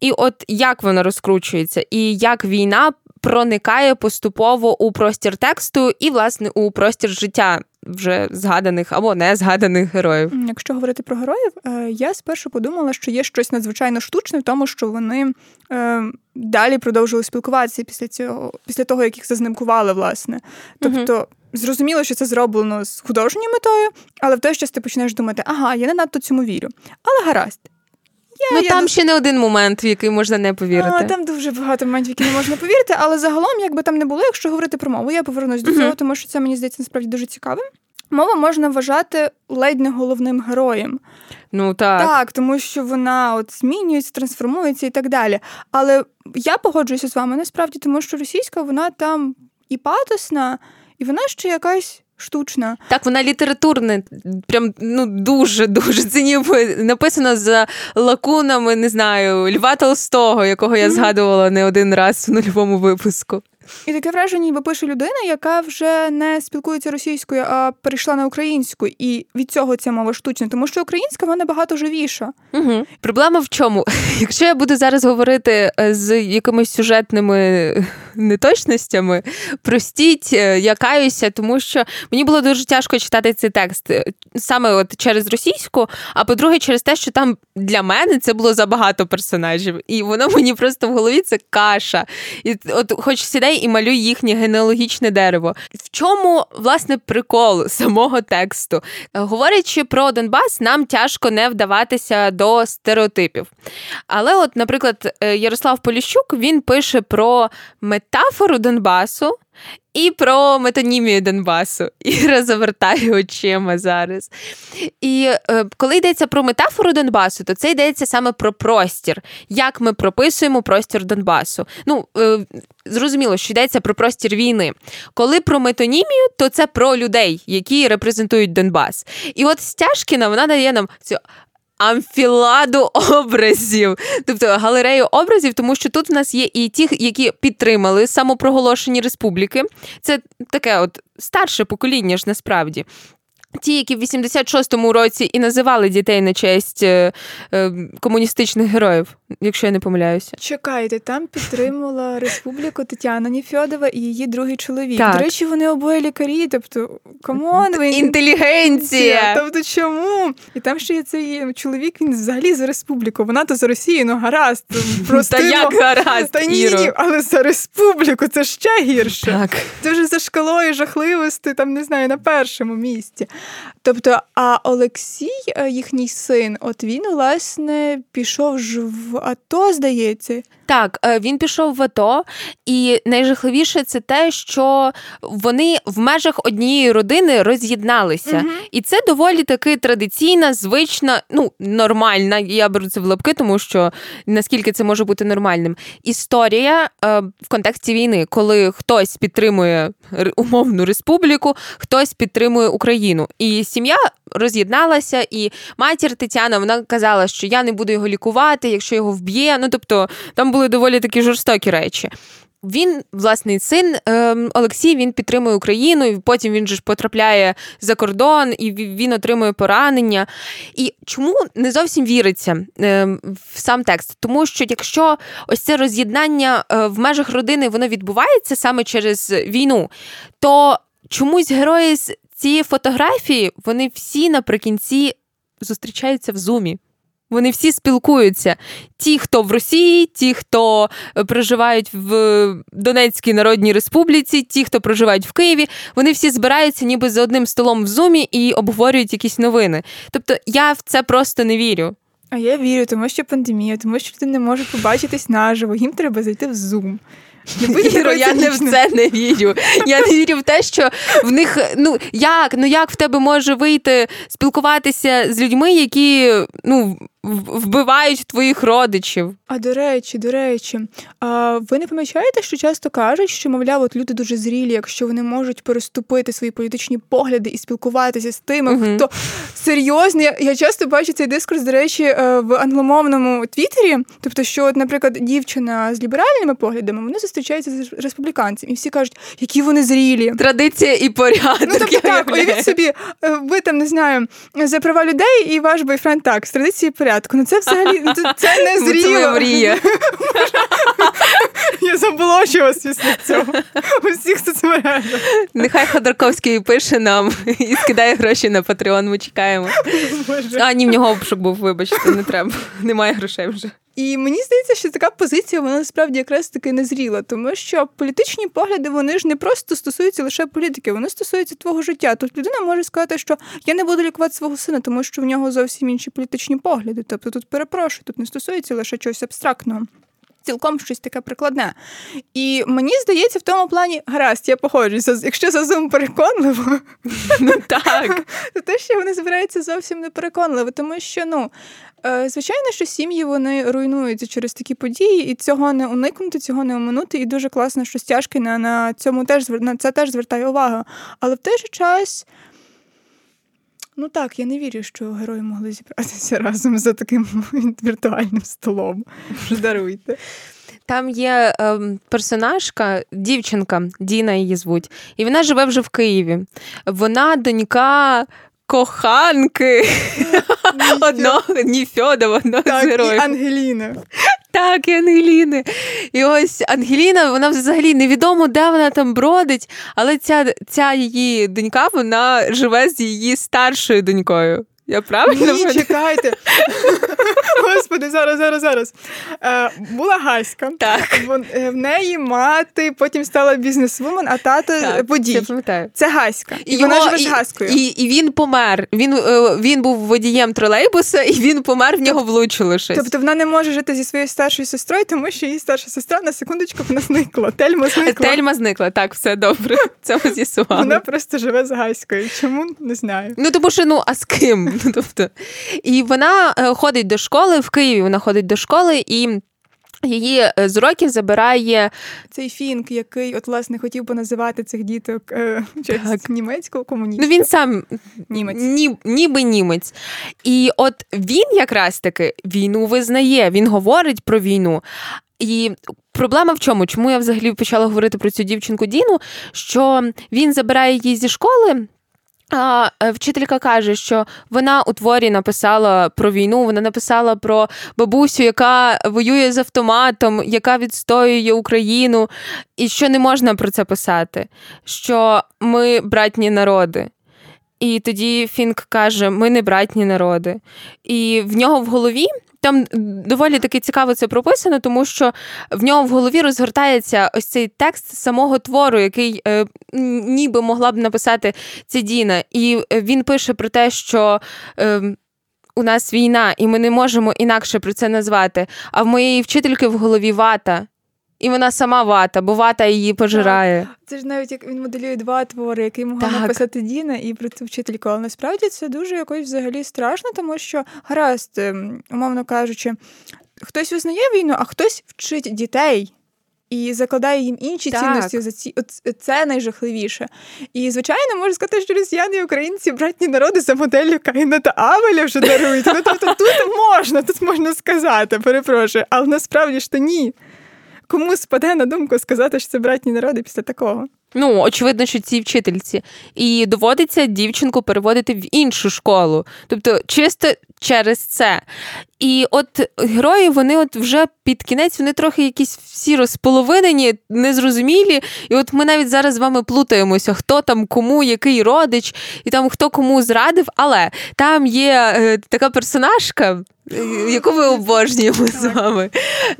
[SPEAKER 1] І от як вона розкручується, і як війна проникає поступово у простір тексту і, власне, у простір життя вже згаданих або не згаданих героїв.
[SPEAKER 2] Якщо говорити про героїв, е, я спершу подумала, що є щось надзвичайно штучне в тому, що вони е, далі продовжували спілкуватися після цього, після того, як їх зазнимкували, власне. Тобто. uh Зрозуміло, що це зроблено з художньою метою, але в той час ти почнеш думати, ага, я не надто цьому вірю. Але гаразд,
[SPEAKER 1] я, ну я там до... ще не один момент, в який можна не повірити.
[SPEAKER 2] А, Там дуже багато моментів, в які не можна повірити, але загалом, якби там не було, якщо говорити про мову, я повернусь до цього, тому що це мені здається насправді дуже цікавим. мову можна вважати ледь не головним героєм.
[SPEAKER 1] Ну так.
[SPEAKER 2] Так, тому що вона от змінюється, трансформується і так далі. Але я погоджуюся з вами насправді, тому що російська вона там і патосна, і вона ще якась. Штучна.
[SPEAKER 1] Так, вона літературна, прям ну дуже дуже це ніби написано за лакунами, не знаю, Льва Толстого, якого я згадувала не один раз в нульовому випуску.
[SPEAKER 2] І таке враження, ніби пише людина, яка вже не спілкується російською, а перейшла на українську. І від цього ця мова штучна, тому що українська вона набагато живіша.
[SPEAKER 1] Угу. Проблема в чому? [laughs] Якщо я буду зараз говорити е, з якимись сюжетними неточностями, простіть, е, я каюся, тому що мені було дуже тяжко читати цей текст е, саме от через російську, а по-друге, через те, що там для мене це було забагато персонажів, і воно мені просто в голові це каша. І от хоч сідай і малюй їхнє генеалогічне дерево. В чому власне прикол самого тексту? Говорячи про Донбас, нам тяжко не вдаватися до стереотипів. Але, от, наприклад, е, Ярослав Поліщук він пише про метафору Донбасу. І про метонімію Донбасу і [laughs] розвертаю очима зараз. І е, коли йдеться про метафору Донбасу, то це йдеться саме про простір, як ми прописуємо простір Донбасу. Ну, е, зрозуміло, що йдеться про простір війни. Коли про метонімію, то це про людей, які репрезентують Донбас. І от Стяжкіна вона дає нам цю амфіладу образів, тобто галерею образів, тому що тут в нас є і ті, які підтримали самопроголошені республіки. Це таке от старше покоління ж насправді ті, які в 86-му році і називали дітей на честь е, е, комуністичних героїв, якщо я не помиляюся.
[SPEAKER 2] Чекайте, там підтримувала республіку Тетяна Ніфьодова і її другий чоловік. Так. До речі, вони обоє лікарі, тобто come on, ви
[SPEAKER 1] інтелігенція.
[SPEAKER 2] Тобто чому? І там ще є цей чоловік, він взагалі за республіку. Вона то за Росію, ну гаразд. [laughs]
[SPEAKER 1] Просто Та як гаразд,
[SPEAKER 2] Та ні, ні, але за республіку це ще гірше.
[SPEAKER 1] Так.
[SPEAKER 2] Це вже за шкалою жахливості, там не знаю, на першому місці. Тобто, а Олексій, е, їхній син, от він, власне, пішов ж в АТО, здається.
[SPEAKER 1] Так, е, він пішов в АТО, і найжахливіше це те, що вони в межах однієї родини роз'єдналися. Угу. І це доволі таки традиційна, звична, ну нормальна. Я беру це в лапки, тому що наскільки це може бути нормальним. Історія е, в контексті війни, коли хтось підтримує умовну республіку, хтось підтримує Україну. І сім'я роз'єдналася, і матір Тетяна вона казала, що я не буду його лікувати, якщо його вб'є. Ну тобто там були доволі такі жорстокі речі. Він, власний син ем, Олексій, він підтримує Україну, і потім він же ж потрапляє за кордон і він отримує поранення. І чому не зовсім віриться ем, в сам текст? Тому що якщо ось це роз'єднання е, в межах родини воно відбувається саме через війну, то чомусь герої з цієї фотографії вони всі наприкінці зустрічаються в зумі. Вони всі спілкуються. Ті, хто в Росії, ті, хто е, проживають в Донецькій Народній Республіці, ті, хто проживають в Києві, вони всі збираються ніби за одним столом в зумі і обговорюють якісь новини. Тобто я в це просто не вірю.
[SPEAKER 2] А я вірю, тому що пандемія, тому що ти не можеш побачитись наживо, їм треба зайти в Zoom. [laughs]
[SPEAKER 1] Іро, я не в це не вірю. Я не вірю в те, що в них ну як ну як в тебе може вийти спілкуватися з людьми, які ну вбивають твоїх родичів.
[SPEAKER 2] А до речі, до речі, а ви не помічаєте, що часто кажуть, що мовляв, от люди дуже зрілі, якщо вони можуть переступити свої політичні погляди і спілкуватися з тими, uh хто серйозно. Я, я часто бачу цей дискурс, до речі, е, в англомовному твіттері, тобто, що, от, наприклад, дівчина з ліберальними поглядами вони зустрічаються з республіканцями, і всі кажуть, які вони зрілі.
[SPEAKER 1] Традиція і порядок. Ну
[SPEAKER 2] тобто так, уявіть собі, е, ви там не знаю за права людей, і ваш бойфренд так з традиції і порядку. Ну це взагалі ну, це не зріло.
[SPEAKER 1] Мрія.
[SPEAKER 2] Я заблочилась після цього. У всіх соцмережах.
[SPEAKER 1] Нехай Ходорковський пише нам і скидає гроші на Патреон. Ми чекаємо. А ні, в нього обшук був, вибачте, не треба. Немає грошей вже.
[SPEAKER 2] І мені здається, що така позиція вона насправді якраз таки незріла, тому що політичні погляди вони ж не просто стосуються лише політики, вони стосуються твого життя. Тут людина може сказати, що я не буду лікувати свого сина, тому що в нього зовсім інші політичні погляди. Тобто тут перепрошую, тут не стосується лише чогось абстрактного. цілком щось таке прикладне. І мені здається, в тому плані гаразд, я погоджуюся. Якщо Зазум переконливо,
[SPEAKER 1] ну так.
[SPEAKER 2] то [laughs] те, що вони збираються зовсім не переконливо, тому що ну. Е, звичайно, що сім'ї вони руйнуються через такі події, і цього не уникнути, цього не оминути. І дуже класно, що стяжки на на цьому теж на це теж звертає увагу. Але в той же час. Ну так, я не вірю, що герої могли зібратися [laughs] разом за таким [laughs] віртуальним столом. Даруйте.
[SPEAKER 1] Там є е, персонажка, дівчинка, Діна її звуть, і вона живе вже в Києві. Вона донька коханки одного Ніфьодова, одного
[SPEAKER 2] так,
[SPEAKER 1] з героїв.
[SPEAKER 2] і Ангеліни.
[SPEAKER 1] Так, і Ангеліни. І ось Ангеліна, вона взагалі невідомо, де вона там бродить, але ця ця її донька вона живе з її старшою донькою. Я правильно?
[SPEAKER 2] Ні, чекайте. [laughs] Господи, зараз, зараз, зараз. Е, Була Гаська.
[SPEAKER 1] Так.
[SPEAKER 2] Е, в неї мати потім стала бізнесвумен, а тато так, водій.
[SPEAKER 1] Я пам'ятаю.
[SPEAKER 2] Це Гаська. І, і вона живе з Гаською.
[SPEAKER 1] І і він помер. Він е, він був водієм тролейбуса, і він помер, в нього влучило щось.
[SPEAKER 2] Тобто вона не може жити зі своєю старшою сестрою, тому що її старша сестра на секундочку вона зникла. Тельма зникла.
[SPEAKER 1] Тельма зникла, так, все добре. [laughs] Це ми з'ясували.
[SPEAKER 2] Вона просто живе з Гаською. Чому не знаю?
[SPEAKER 1] Ну тому що ну а з ким? Ну, [laughs] тобто, І вона е, ходить до школи в Києві. Вона ходить до школи і. Її е, з уроків забирає
[SPEAKER 2] цей фінк, який от власне хотів би називати цих діток е, [laughs] через німецького комуністу.
[SPEAKER 1] Ну він сам
[SPEAKER 2] німець,
[SPEAKER 1] ні, ніби німець. І от він якраз таки війну визнає, він говорить про війну. І проблема в чому? Чому я взагалі почала говорити про цю дівчинку Діну? Що він забирає її зі школи. А е, вчителька каже, що вона у творі написала про війну, вона написала про бабусю, яка воює з автоматом, яка відстоює Україну, і що не можна про це писати, що ми братні народи. І тоді Фінк каже: Ми не братні народи. І в нього в голові там доволі таки цікаво це прописано, тому що в нього в голові розгортається ось цей текст самого твору, який е, ніби могла б написати ця Діна. І він пише про те, що. Е, у нас війна, і ми не можемо інакше про це назвати. А в моєї вчительки в голові вата, і вона сама вата, бо вата її пожирає.
[SPEAKER 2] Так. Це ж навіть як він моделює два твори, які могла написати Діна і про цю вчительку. Але насправді це дуже якось взагалі страшно, тому що гаразд, ем, умовно кажучи, хтось визнає війну, а хтось вчить дітей. І закладає їм інші так. цінності за ці це найжахливіше. І звичайно можу сказати, що росіяни і українці братні народи за моделлю Каїна та Авеля вже дарують. Ну тобто тут можна, тут можна сказати, перепрошую, але насправді ж то ні кому спаде на думку сказати, що це братні народи після такого?
[SPEAKER 1] Ну, очевидно, що цій вчительці. І доводиться дівчинку переводити в іншу школу. Тобто, чисто через це. І от герої, вони от вже під кінець, вони трохи якісь всі розполовинені, незрозумілі. І от ми навіть зараз з вами плутаємося, хто там кому, який родич, і там хто кому зрадив. Але там є е, така персонажка, е, яку ми обожнюємо з вами.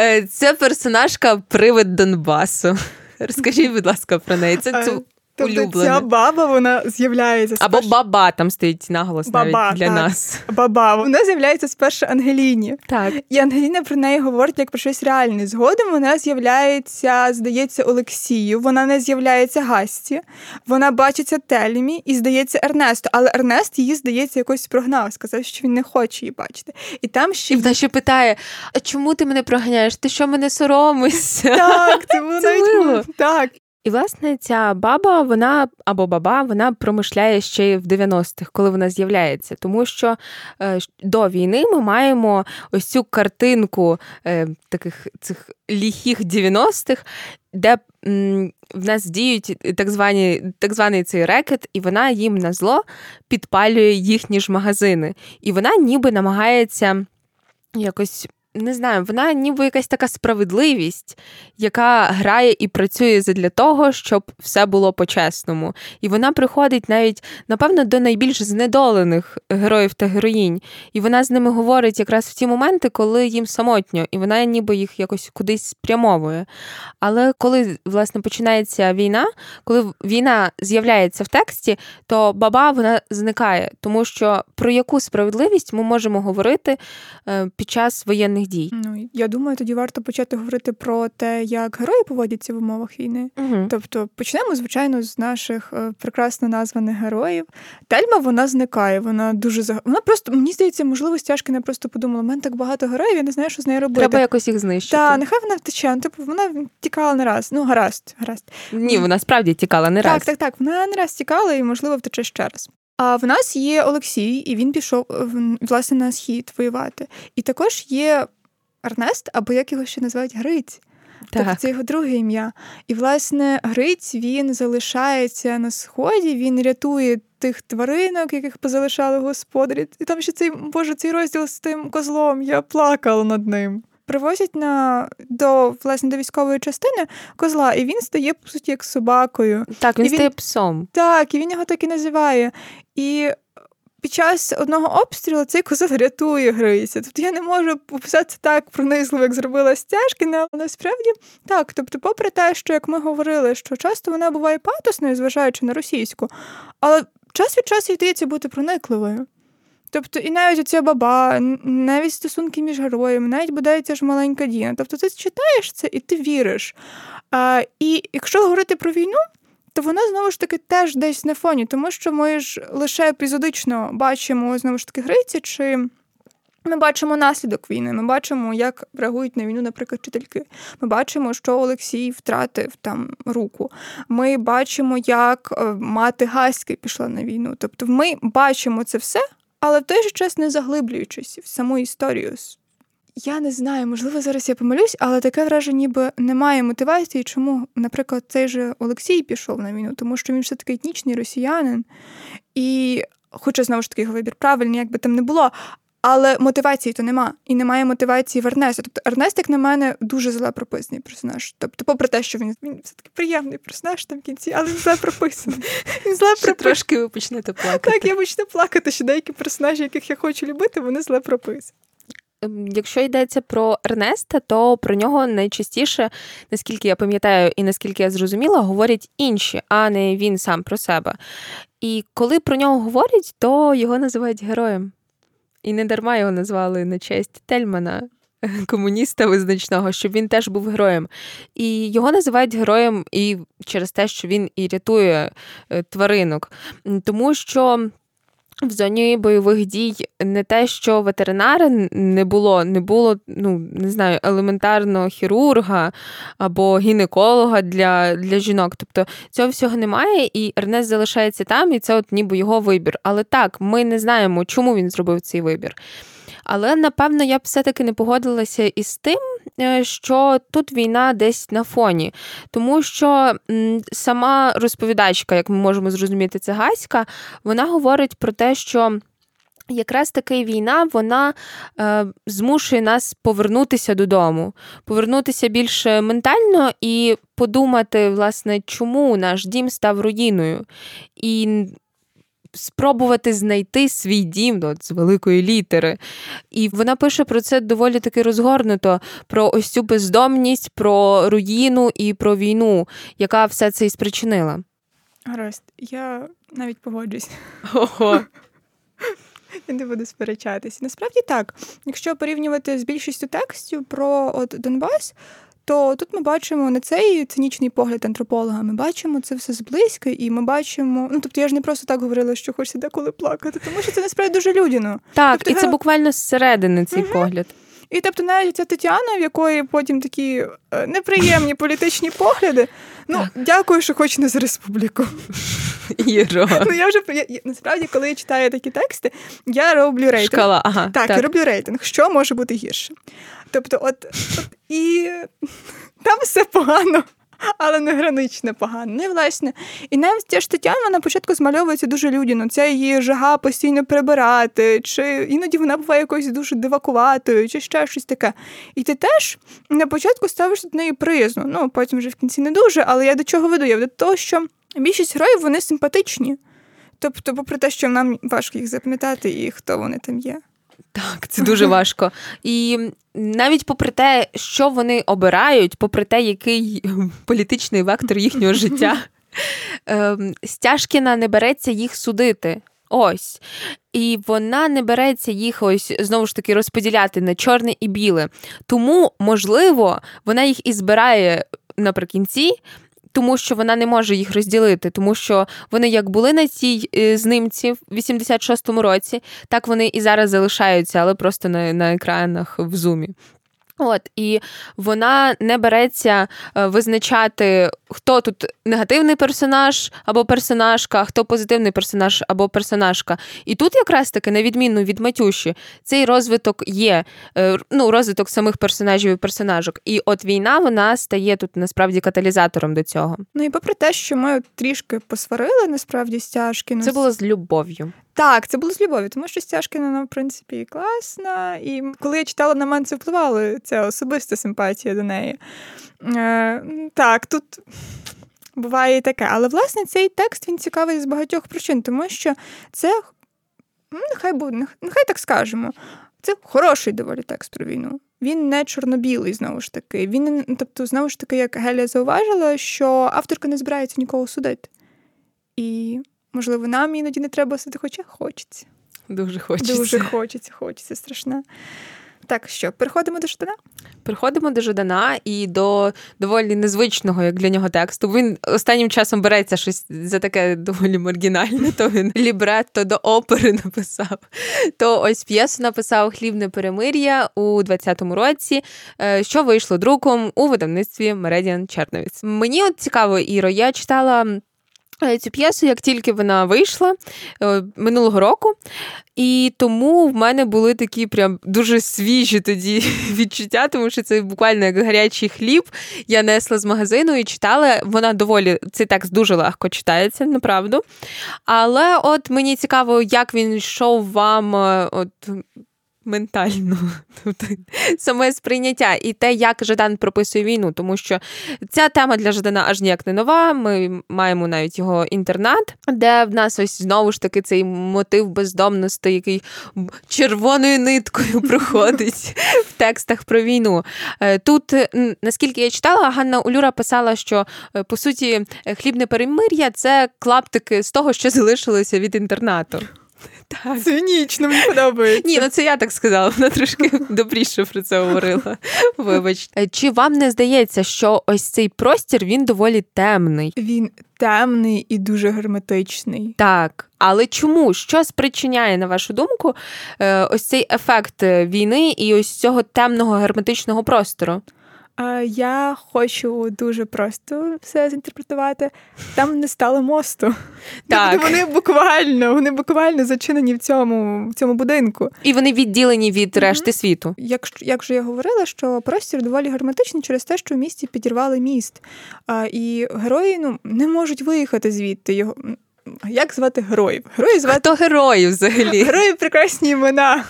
[SPEAKER 1] Е, це персонажка Привид Донбасу. Розкажіть, будь ласка, про неї. Це цю Тобто
[SPEAKER 2] ця баба вона з'являється
[SPEAKER 1] або спершу... баба там стоїть наголос баба, навіть для
[SPEAKER 2] так.
[SPEAKER 1] нас.
[SPEAKER 2] Баба вона з'являється спершу Ангеліні.
[SPEAKER 1] Так
[SPEAKER 2] і Ангеліна про неї говорить як про щось реальне. Згодом вона з'являється, здається, Олексію. Вона не з'являється Гасті. Вона бачиться Телімі і здається Ернесту. Але Ернест її здається якось прогнав. Сказав, що він не хоче її бачити. І там ще
[SPEAKER 1] і вона ще питає: а чому ти мене проганяєш? Ти що мене соромишся?
[SPEAKER 2] Так, це було навіть так.
[SPEAKER 1] І, власне, ця баба, вона або баба, вона промишляє ще й в 90-х, коли вона з'являється. Тому що е, до війни ми маємо ось цю картинку е, таких цих ліхих 90-х, де в нас діють так звані, так званий цей рекет, і вона їм на зло підпалює їхні ж магазини. І вона ніби намагається якось не знаю, вона ніби якась така справедливість, яка грає і працює для того, щоб все було по-чесному. І вона приходить навіть, напевно, до найбільш знедолених героїв та героїнь. І вона з ними говорить якраз в ті моменти, коли їм самотньо, і вона ніби їх якось кудись спрямовує. Але коли, власне, починається війна, коли війна з'являється в тексті, то баба вона зникає, тому що про яку справедливість ми можемо говорити е, під час воєнних їхніх дій.
[SPEAKER 2] Ну я думаю, тоді варто почати говорити про те, як герої поводяться в умовах війни.
[SPEAKER 1] Угу.
[SPEAKER 2] Тобто почнемо, звичайно, з наших е, прекрасно названих героїв. Тельма вона зникає. Вона дуже заг... Вона просто мені здається, можливо, стяжки не просто подумала. У мене так багато героїв, я не знаю, що з нею робити.
[SPEAKER 1] Треба якось їх знищити.
[SPEAKER 2] Так, нехай вона втече. Ну, Типу, вона тікала не раз. Ну, гаразд, гаразд.
[SPEAKER 1] Ні, вона справді тікала не раз.
[SPEAKER 2] Так, так, так. Вона не раз тікала і, можливо, втече ще раз. А в нас є Олексій, і він пішов е, власне на схід воювати. І також є Ернест, або як його ще називають Гриць. Тобто це його друге ім'я. І, власне, Гриць він залишається на сході, він рятує тих тваринок, яких позалишали господарі. І там ще цей боже, цей розділ з тим козлом. Я плакала над ним. Привозять на до власне до військової частини козла, і він стає по суті як собакою.
[SPEAKER 1] Так, він
[SPEAKER 2] і
[SPEAKER 1] стає псом.
[SPEAKER 2] Так, і він його так і називає. І під час одного обстрілу цей козел рятує Гриця. Тобто я не можу описати так пронизливо, як зробила Стяжкіна, але насправді так. Тобто, попри те, що як ми говорили, що часто вона буває патосною, зважаючи на російську, але час від часу вдається бути проникливою. Тобто, і навіть оця баба, навіть стосунки між героями, навіть бодай ця ж маленька Діна. Тобто ти читаєш це і ти віриш. А, І якщо говорити про війну, то вона знову ж таки теж десь на фоні, тому що ми ж лише епізодично бачимо знову ж таки гриці, чи ми бачимо наслідок війни. Ми бачимо, як реагують на війну, наприклад, вчительки. Ми бачимо, що Олексій втратив там руку. Ми бачимо, як е, мати Гаськи пішла на війну. Тобто, ми бачимо це все, але в той же час не заглиблюючись в саму історію. Я не знаю, можливо, зараз я помилюсь, але таке враження, ніби немає мотивації, чому, наприклад, цей же Олексій пішов на війну, тому що він все таки етнічний росіянин, і, хоча знову ж таки його вибір правильний, як би там не було. Але мотивації то нема. І немає мотивації в Ернеста. Тобто Ернест, як на мене, дуже зле прописаний персонаж. Тобто, попри те, що він він все таки приємний персонаж там в кінці, але він зле прописаний. Він зле прописаний.
[SPEAKER 1] Трошки ви почнете плакати.
[SPEAKER 2] Так, я почну плакати, що деякі персонажі, яких я хочу любити, вони зле прописані.
[SPEAKER 1] Ем, якщо йдеться про Ернеста, то про нього найчастіше, наскільки я пам'ятаю і наскільки я зрозуміла, говорять інші, а не він сам про себе. І коли про нього говорять, то його називають героєм. І не дарма його назвали на честь Тельмана, [laughs] комуніста визначного, щоб він теж був героєм. І його називають героєм і через те, що він і рятує е, тваринок. Тому що. В зоні бойових дій не те, що ветеринари не було, не було, ну не знаю, елементарного хірурга або гінеколога для для жінок. Тобто цього всього немає, і Ернест залишається там, і це от ніби його вибір. Але так, ми не знаємо, чому він зробив цей вибір. Але напевно я б все-таки не погодилася із тим, що тут війна десь на фоні, тому що сама розповідачка, як ми можемо зрозуміти, це Гаська, вона говорить про те, що. Якраз таки війна вона е, змушує нас повернутися додому, повернутися більш ментально і подумати, власне, чому наш дім став руїною. І спробувати знайти свій дім от, з великої літери. І вона пише про це доволі таки розгорнуто: про ось цю бездомність, про руїну і про війну, яка все це і спричинила.
[SPEAKER 2] Гаразд, я навіть погоджусь.
[SPEAKER 1] Ого. [laughs]
[SPEAKER 2] Я не буду сперечатись. Насправді так, якщо порівнювати з більшістю текстів про от Донбас, то тут ми бачимо не цей цинічний погляд антрополога, ми бачимо це все зблизька, і ми бачимо. Ну тобто я ж не просто так говорила, що хочеться деколи плакати, тому що це насправді дуже людяно.
[SPEAKER 1] Так,
[SPEAKER 2] тобто,
[SPEAKER 1] і це буквально зсередини цей угу. погляд.
[SPEAKER 2] І тобто навіть ця Тетяна, в якої потім такі е, неприємні політичні погляди. Ну, так. дякую, що хоч не з республіку. [laughs]
[SPEAKER 1] Єро.
[SPEAKER 2] Ну я вже я, насправді, коли я читаю такі тексти, я роблю рейтинг.
[SPEAKER 1] Шкала, ага.
[SPEAKER 2] Так, так, я роблю рейтинг. Що може бути гірше? Тобто, от, от і там все погано. Але не гранично погано. Не власне. І навіть ця ж Тетяна на початку змальовується дуже людяно. Це її жага постійно прибирати, чи іноді вона буває якоюсь дуже дивакуватою, чи ще щось таке. І ти теж на початку ставиш до неї приязно. Ну, потім вже в кінці не дуже, але я до чого веду? Я до того, що більшість героїв вони симпатичні. Тобто, попри те, що нам важко їх запам'ятати і хто вони там є.
[SPEAKER 1] Так, це дуже [laughs] важко. І навіть попри те, що вони обирають, попри те, який політичний вектор їхнього життя, [laughs] ем, Стяжкіна не береться їх судити. Ось. І вона не береться їх ось знову ж таки розподіляти на чорне і біле. Тому, можливо, вона їх і збирає наприкінці. Тому що вона не може їх розділити, тому що вони як були на цій е, знимці в 86-му році, так вони і зараз залишаються, але просто на на екранах в зумі. От і вона не береться е, визначати, хто тут негативний персонаж або персонажка, хто позитивний персонаж або персонажка. І тут, якраз таки, на відміну від Матюші, цей розвиток є, е, ну, розвиток самих персонажів і персонажок. І от війна вона стає тут насправді каталізатором до цього.
[SPEAKER 2] Ну і попри те, що ми трішки посварили, насправді стяжки.
[SPEAKER 1] Це було з любов'ю.
[SPEAKER 2] Так, це було з любов'ю, тому що Стяжкіна, в принципі, класна. І коли я читала на мене, це впливало ця особиста симпатія до неї. Е, Так, тут буває і таке. Але, власне, цей текст він цікавий з багатьох причин, тому що це, ну, нехай буде, нехай так скажемо, це хороший доволі текст про війну. Він не чорно-білий, знову ж таки. Він, Тобто, знову ж таки, як Гелія зауважила, що авторка не збирається нікого судити. І Можливо, нам іноді не треба сити, хоча хочеться.
[SPEAKER 1] Дуже хочеться.
[SPEAKER 2] Дуже хочеться, хочеться страшне. Так, що, переходимо до Ждана?
[SPEAKER 1] Переходимо до Ждана і до доволі незвичного, як для нього тексту. Він останнім часом береться щось за таке доволі маргінальне. То він лібретто до опери написав. То ось п'єсу написав Хлібне перемир'я у 20-му році, е, що вийшло друком у видавництві Мередіан Черновіць. Мені от цікаво, Іро, я читала цю п'єсу, як тільки вона вийшла е, минулого року, і тому в мене були такі прям дуже свіжі тоді [laughs] відчуття, тому що це буквально як гарячий хліб. Я несла з магазину і читала. Вона доволі цей текст дуже легко читається, направду. Але от мені цікаво, як він йшов вам е, от ментально, [laughs] тобто саме сприйняття і те, як Жадан прописує війну, тому що ця тема для Жадана аж ніяк не нова. Ми маємо навіть його інтернат, де в нас ось знову ж таки цей мотив бездомності, який червоною ниткою [laughs] проходить в текстах про війну. Е, тут, наскільки я читала, Ганна Улюра писала, що е, по суті хлібне перемир'я це клаптики з того, що залишилося від інтернату.
[SPEAKER 2] Так. Цинічно, мені подобається.
[SPEAKER 1] Ні, ну це я так сказала, вона трошки [laughs] добріше про це говорила. Вибач. Е, чи вам не здається, що ось цей простір він доволі темний?
[SPEAKER 2] Він темний і дуже герметичний.
[SPEAKER 1] Так. Але чому? Що спричиняє, на вашу думку, е, ось цей ефект війни і ось цього темного герметичного простору?
[SPEAKER 2] Я хочу дуже просто все зінтерпретувати. Там не стало мосту. [laughs] Так. Тобто вони буквально вони буквально зачинені в цьому в цьому будинку.
[SPEAKER 1] І вони відділені від решти mm-hmm. світу.
[SPEAKER 2] Як як вже я говорила, що простір доволі герметичний через те, що в місті підірвали міст. А, І герої ну, не можуть виїхати звідти. Його Як звати героїв? Герої звати
[SPEAKER 1] Хто герої взагалі?
[SPEAKER 2] Герої прекрасні імена.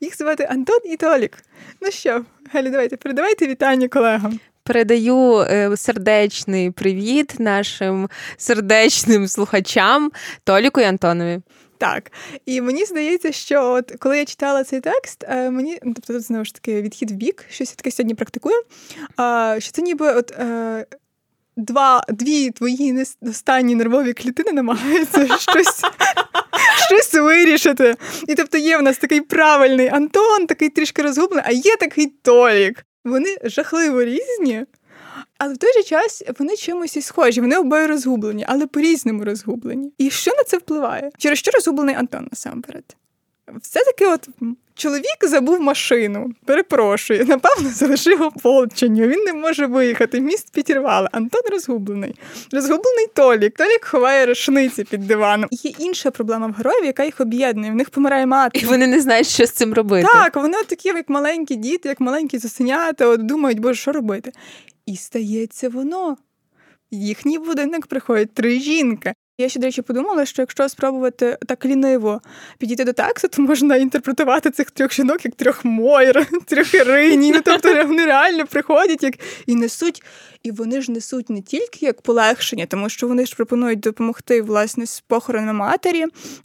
[SPEAKER 2] Їх звати Антон і Толік. Ну що, Галі, давайте передавайте вітання колегам.
[SPEAKER 1] Передаю е, сердечний привіт нашим сердечним слухачам Толіку і Антонові.
[SPEAKER 2] Так, і мені здається, що от коли я читала цей текст, е, мені тобто тут знову ж таки відхід в бік, щось я таке сьогодні практикую. Що це ніби от е, два, дві твої останні нервові клітини намагаються [laughs] щось щось вирішити. І тобто є в нас такий правильний Антон, такий трішки розгублений, а є такий Толік. Вони жахливо різні, але в той же час вони чимось і схожі. Вони обоє розгублені, але по-різному розгублені. І що на це впливає? Через що розгублений Антон насамперед? Все-таки от чоловік забув машину. Перепрошую, напевно, [laughs] залишив ополчення. Він не може виїхати. Міст підірвали. Антон розгублений. Розгублений Толік. Толік ховає рушниці під диваном. Є інша проблема в героїв, яка їх об'єднує. В них помирає мати.
[SPEAKER 1] І вони не знають, що з цим робити.
[SPEAKER 2] Так, вони такі, як маленькі діти, як маленькі зусенята, от думають, боже, що робити? І стається воно. Їхній будинок приходять три жінки. Я ще, до речі, подумала, що якщо спробувати так ліниво підійти до тексту, то можна інтерпретувати цих трьох жінок як трьох Мойр, [laughs] трьох Ірині. Ну, тобто [laughs] вони реально приходять як і несуть, і вони ж несуть не тільки як полегшення, тому що вони ж пропонують допомогти власне з похоронами матері,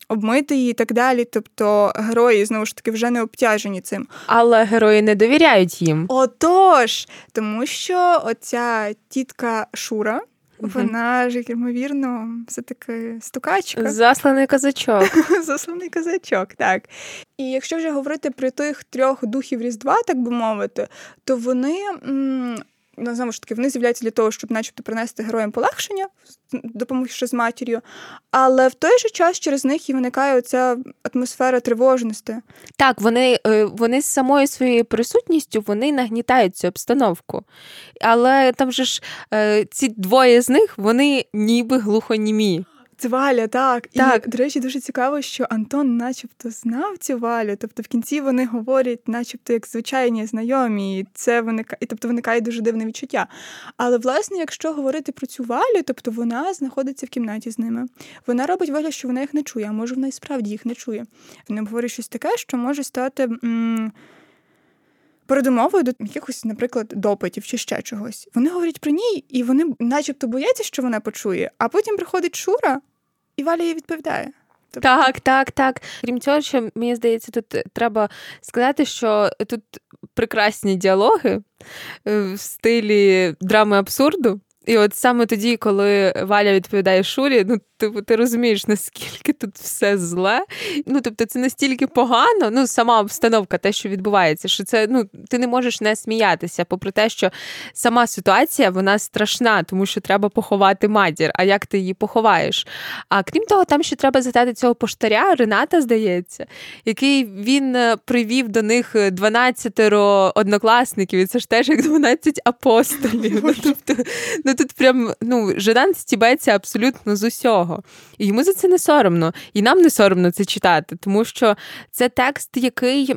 [SPEAKER 2] обмити її і так далі. Тобто герої знову ж таки вже не обтяжені цим.
[SPEAKER 1] Але герої не довіряють їм.
[SPEAKER 2] Отож, тому що оця тітка Шура Вона ж, ймовірно, все-таки стукачка.
[SPEAKER 1] Засланий казачок. [laughs]
[SPEAKER 2] Засланий казачок, так. І якщо вже говорити про тих трьох духів Різдва, так би мовити, то вони. М- Ну, знову ж таки, вони з'являються для того, щоб, начебто, принести героям полегшення, допомогши з матір'ю. Але в той же час через них і виникає ця атмосфера тривожності.
[SPEAKER 1] Так, вони е, вони з самою своєю присутністю вони нагнітають цю обстановку. Але там же ж е, ці двоє з них вони ніби глухонімі.
[SPEAKER 2] Це Валя, так. так. І, до речі, дуже цікаво, що Антон начебто знав цю Валю. Тобто в кінці вони говорять, начебто, як звичайні знайомі, і це виникає, тобто виникає дуже дивне відчуття. Але, власне, якщо говорити про цю Валю, тобто вона знаходиться в кімнаті з ними. Вона робить вигляд, що вона їх не чує, а може вона і справді їх не чує. Вони говорять щось таке, що може стати. М- Передумовою до якихось, наприклад, допитів чи ще чогось. Вони говорять про ній, і вони, начебто, бояться, що вона почує, а потім приходить Шура, і Валя їй відповідає.
[SPEAKER 1] Тобто... Так, так, так. Крім цього, ще мені здається, тут треба сказати, що тут прекрасні діалоги е, в стилі драми абсурду. І от саме тоді, коли Валя відповідає Шурі, ну ти, ти розумієш, наскільки тут все зле. Ну тобто, це настільки погано, ну сама обстановка, те, що відбувається, що це ну ти не можеш не сміятися, попри те, що сама ситуація вона страшна, тому що треба поховати матір. А як ти її поховаєш? А крім того, там ще треба згадати цього поштаря, Рената, здається, який він е, привів до них 12 однокласників, і це ж теж як 12 апостолів. Ну, тобто, ну тут прям ну, Жадан стібеться абсолютно з усього. І йому за це не соромно. І нам не соромно це читати, тому що це текст, який.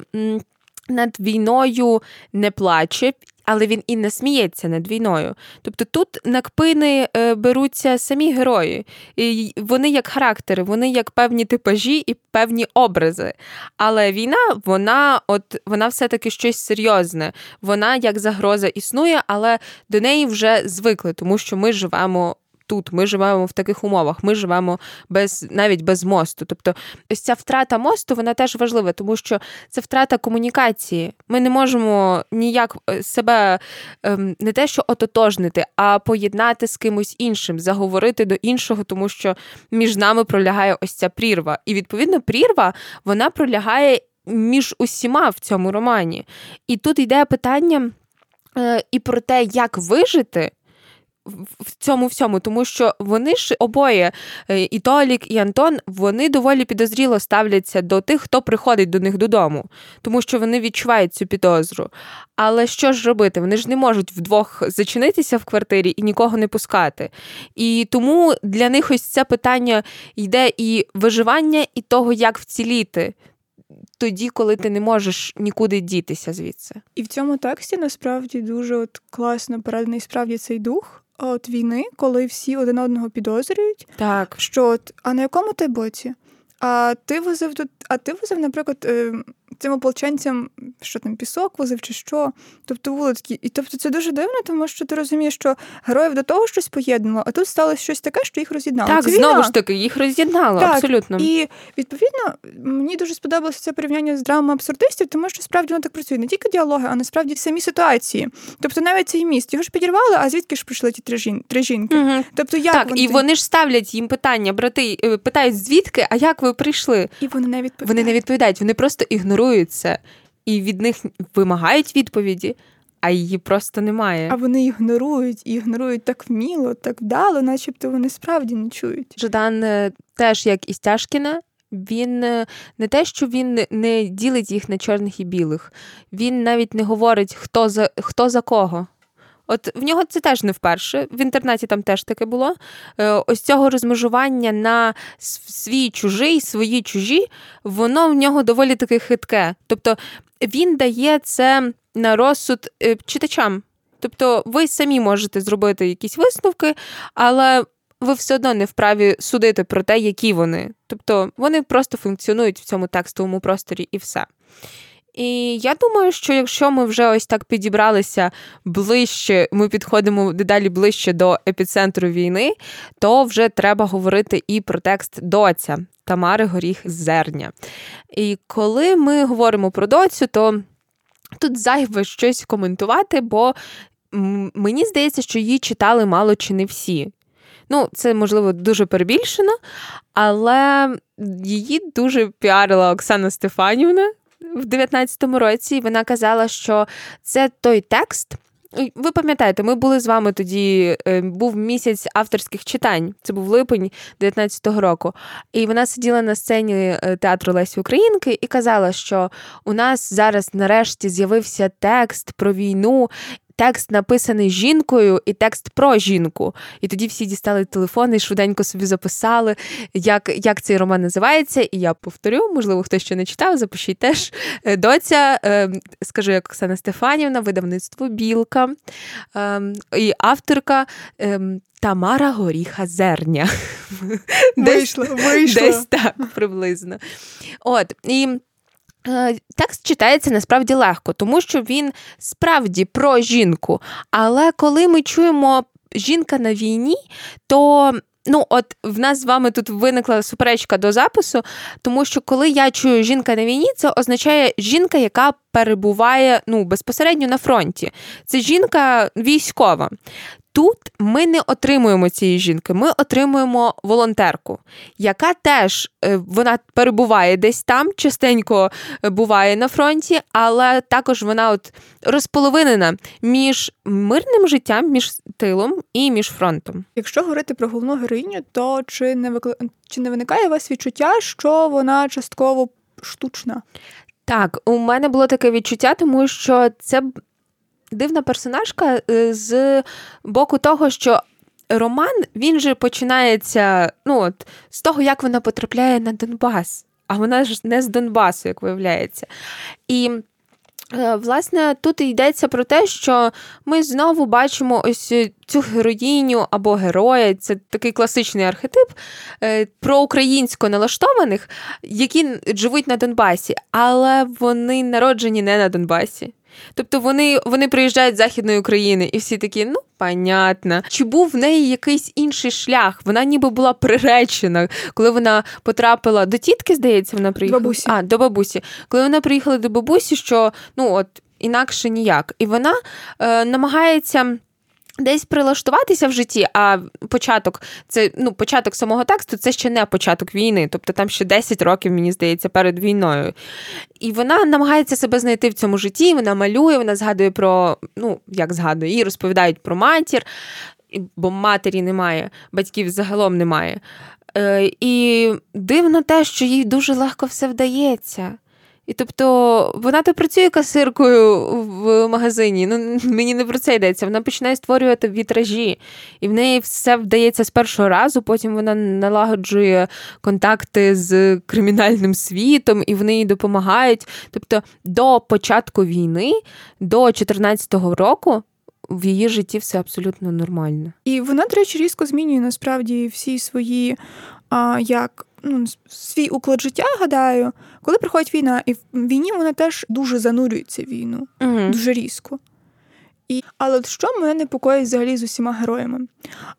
[SPEAKER 1] Над війною не плаче, але він і не сміється над війною. Тобто тут на кпини е, беруться самі герої, і вони як характери, вони як певні типажі і певні образи. Але війна, вона от вона все-таки щось серйозне. Вона як загроза існує, але до неї вже звикли, тому що ми живемо тут. Ми живемо в таких умовах, ми живемо без навіть без мосту. Тобто, ось ця втрата мосту вона теж важлива, тому що це втрата комунікації. Ми не можемо ніяк е, себе ем, не те, що ототожнити, а поєднати з кимось іншим, заговорити до іншого, тому що між нами пролягає ось ця прірва. І відповідно, прірва вона пролягає між усіма в цьому романі. І тут йде питання. Е, і про те, як вижити, в цьому всьому, тому що вони ж обоє, е, і Толік, і Антон, вони доволі підозріло ставляться до тих, хто приходить до них додому, тому що вони відчувають цю підозру. Але що ж робити? Вони ж не можуть вдвох зачинитися в квартирі і нікого не пускати. І тому для них ось це питання йде і виживання, і того, як вціліти. Тоді, коли ти не можеш нікуди дітися звідси,
[SPEAKER 2] і в цьому тексті насправді дуже от класно переданий справді цей дух от війни, коли всі один одного підозрюють,
[SPEAKER 1] так
[SPEAKER 2] що от, а на якому ти боці? А ти возив тут, а ти возив, наприклад, цим ополченцям, що там пісок возив чи що, тобто вулицькі. І тобто це дуже дивно, тому що ти розумієш, що героїв до того щось поєднало, а тут сталося щось таке, що їх роз'єднало.
[SPEAKER 1] Так,
[SPEAKER 2] це
[SPEAKER 1] знову ж таки, їх роз'єднало,
[SPEAKER 2] так,
[SPEAKER 1] абсолютно.
[SPEAKER 2] І відповідно мені дуже сподобалося це порівняння з драмами абсурдистів, тому що справді воно так працює не тільки діалоги, а насправді самі ситуації. Тобто навіть цей міст його ж підірвали, а звідки ж прийшли ті три жін три жінки?
[SPEAKER 1] Угу.
[SPEAKER 2] Тобто, як
[SPEAKER 1] так, вони... і вони ж ставлять їм питання, брати е, питають звідки, а як ви прийшли?
[SPEAKER 2] І вони не відповідають.
[SPEAKER 1] Вони не відповідають, вони просто ігнорують це і від них вимагають відповіді, а її просто немає.
[SPEAKER 2] А вони ігнорують і ігнорують так вміло, так вдало, начебто вони справді не чують.
[SPEAKER 1] Жадан е, теж, як і Стяжкіна, він е, не те, що він не ділить їх на чорних і білих, він навіть не говорить, хто за хто за кого. От в нього це теж не вперше. В інтернеті там теж таке було. Е, ось цього розмежування на свій чужий, свої чужі, воно в нього доволі таки хитке. Тобто він дає це на розсуд е, читачам. Тобто, ви самі можете зробити якісь висновки, але ви все одно не вправі судити про те, які вони. Тобто вони просто функціонують в цьому текстовому просторі і все. І я думаю, що якщо ми вже ось так підібралися ближче, ми підходимо дедалі ближче до епіцентру війни, то вже треба говорити і про текст доця Тамари Горіх Зерня. І коли ми говоримо про доцю, то тут зайве щось коментувати, бо мені здається, що її читали мало чи не всі. Ну, це можливо дуже перебільшено, але її дуже піарила Оксана Стефанівна в 19-му році. Вона казала, що це той текст. Ви пам'ятаєте, ми були з вами тоді. Е, був місяць авторських читань. Це був липень 19-го року. І вона сиділа на сцені е, театру Лесі Українки і казала, що у нас зараз нарешті з'явився текст про війну, текст написаний жінкою і текст про жінку. І тоді всі дістали телефони швиденько собі записали, як як цей роман називається. І я повторю, можливо, хтось ще не читав, запишіть теж. Е, доця, е, скажу, як Оксана Стефанівна, видавництво Білка е, і авторка. Тамара Горіха Зерня. [laughs]
[SPEAKER 2] Вийшло, вийшло.
[SPEAKER 1] Десь так приблизно. От, і текст читається насправді легко, тому що він справді про жінку. Але коли ми чуємо жінка на війні, то ну, от в нас з вами тут виникла суперечка до запису, тому що коли я чую жінка на війні, це означає жінка, яка перебуває ну, безпосередньо на фронті. Це жінка військова. Тут ми не отримуємо цієї жінки, ми отримуємо волонтерку, яка теж е, вона перебуває десь там, частенько е, буває на фронті, але також вона от розполовинена між мирним життям, між тилом і між фронтом.
[SPEAKER 2] Якщо говорити про головну героїню, то чи не викли... чи не виникає у вас відчуття, що вона частково штучна?
[SPEAKER 1] Так, у мене було таке відчуття, тому що це дивна персонажка е, з боку того, що. Роман він же починається ну, от, з того, як вона потрапляє на Донбас, а вона ж не з Донбасу, як виявляється. І, е, власне, тут йдеться про те, що ми знову бачимо ось цю героїню або героя, це такий класичний архетип е, про українсько налаштованих, які живуть на Донбасі, але вони народжені не на Донбасі. Тобто вони вони приїжджають з Західної України, і всі такі, ну, понятно. Чи був в неї якийсь інший шлях? Вона ніби була приречена, коли вона потрапила до тітки, здається, вона приїхала.
[SPEAKER 2] Бабусі.
[SPEAKER 1] А, до бабусі. Коли вона приїхала до бабусі, що ну от інакше ніяк. І вона е, намагається. Десь прилаштуватися в житті, а початок це ну початок самого тексту це ще не початок війни, тобто там ще 10 років, мені здається, перед війною. І вона намагається себе знайти в цьому житті. Вона малює, вона згадує про ну як згадує, їй розповідають про матір, бо матері немає, батьків загалом немає. Е, І дивно те, що їй дуже легко все вдається. І тобто вона то працює касиркою в магазині. Ну [laughs] мені не про це йдеться. Вона починає створювати вітражі, і в неї все вдається з першого разу. Потім вона налагоджує контакти з кримінальним світом, і вони їй допомагають. Тобто, до початку війни, до 2014 року. В її житті все абсолютно нормально.
[SPEAKER 2] І вона, до речі, різко змінює насправді всі свої а, як ну, свій уклад життя, гадаю, коли приходить війна, і в війні вона теж дуже занурюється в війну,
[SPEAKER 1] угу.
[SPEAKER 2] дуже різко. І, Але що мене непокоїть взагалі з усіма героями?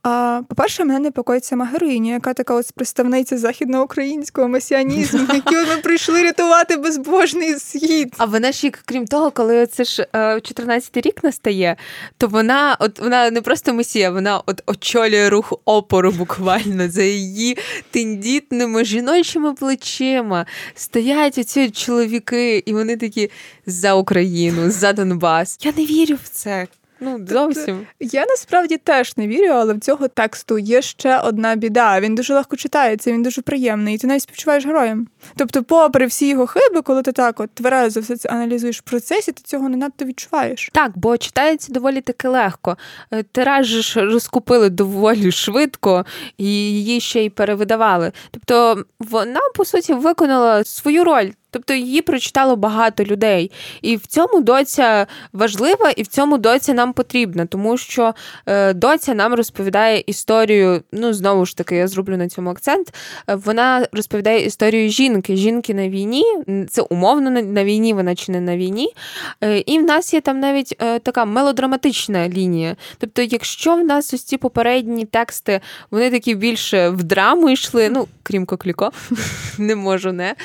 [SPEAKER 2] А, По-перше, мене непокоїть сама героїня, яка така ось представниця західноукраїнського месіанізму, [laughs] які ми прийшли рятувати безбожний світ.
[SPEAKER 1] А вона ж, крім того, коли це ж 14-й е, рік настає, то вона от вона не просто месія, вона от очолює рух опору буквально за її тендітними жіночими плечима. Стоять оці чоловіки, і вони такі за Україну, за Донбас. Я не вірю в це. Ну, тобто.
[SPEAKER 2] Я насправді теж не вірю, але в цього тексту є ще одна біда. Він дуже легко читається, він дуже приємний, і ти навіть співчуваєш героям. Тобто, попри всі його хиби, коли ти так от тверезо все це аналізуєш в процесі, ти цього не надто відчуваєш.
[SPEAKER 1] Так, бо читається доволі таки легко. Е, тираж розкупили доволі швидко і її ще й перевидавали. Тобто вона, по суті, виконала свою роль. Тобто її прочитало багато людей. І в цьому доця важлива, і в цьому доця нам потрібна, тому що е, доця нам розповідає історію. Ну, знову ж таки, я зроблю на цьому акцент. Е, вона розповідає історію жінки. Жінки на війні, це умовно на війні, вона чи не на війні. Е, і в нас є там навіть така мелодраматична лінія. Тобто, якщо в нас ось ці попередні тексти, вони такі більше в драму йшли, ну крім Кокліко, [laughs] не можу не.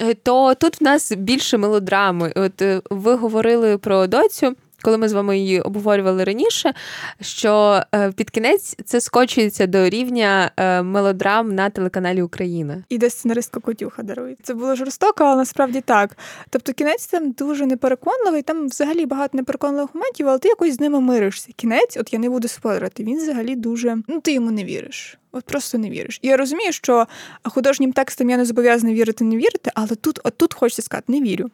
[SPEAKER 1] Е, то тут в нас більше мелодрами. От е, ви говорили про доцю. коли ми з вами її обговорювали раніше, що е, під кінець це скочується до рівня мелодрам на телеканалі Україна.
[SPEAKER 2] І де сценаристка Котюха дарує. Це було жорстоко, але насправді так. Тобто кінець там дуже непереконливий, там взагалі багато непереконливих моментів, але ти якось з ними миришся. Кінець, от я не буду спойлерити, він взагалі дуже. Ну, ти йому не віриш. От просто не віриш. І я розумію, що художнім текстом я не зобов'язана вірити, не вірити, але тут, от тут хочеться сказати, не вірю.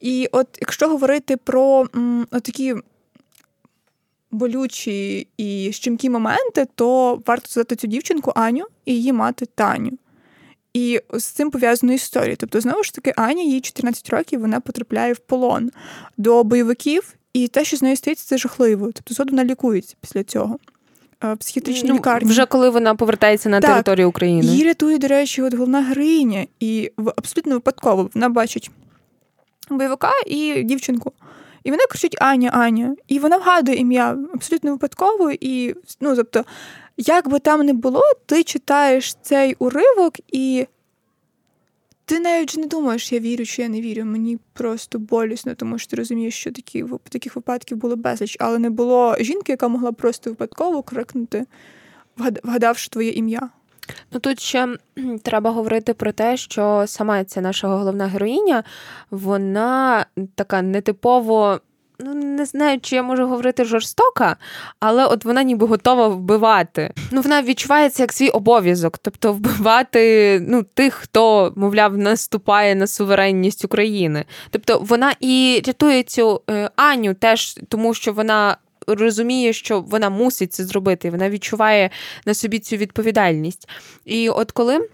[SPEAKER 2] І от якщо говорити про м, такі болючі і щемкі моменти, то варто задати цю дівчинку Аню і її мати Таню. І з цим пов'язана історія. Тобто, знову ж таки, Аня, їй 14 років, вона потрапляє в полон до бойовиків, і те, що з нею стається, це жахливо. Тобто, згодом вона лікується після цього. Психіатричній ну, лікарню.
[SPEAKER 1] Вже коли вона повертається на
[SPEAKER 2] так,
[SPEAKER 1] територію України.
[SPEAKER 2] Її рятує, до речі, от головна героїня, і абсолютно випадково вона бачить бойовика і дівчинку. І вона кричить Аня, Аня. І вона вгадує ім'я абсолютно випадково. І, ну, тобто, як би там не було, ти читаєш цей уривок, і ти навіть не думаєш, я вірю чи я не вірю. Мені просто болісно, тому що ти розумієш, що такі, таких випадків було безліч, але не було жінки, яка могла просто випадково крикнути, вгадавши твоє ім'я.
[SPEAKER 1] Ну тут ще треба говорити про те, що сама ця наша головна героїня, вона така нетипово. Ну, не знаю, чи я можу говорити жорстока, але от вона ніби готова вбивати. Ну, вона відчувається як свій обов'язок, тобто вбивати ну, тих, хто, мовляв, наступає на суверенність України. Тобто вона і рятує цю е, Аню теж, тому що вона розуміє, що вона мусить це зробити, вона відчуває на собі цю відповідальність. І от коли.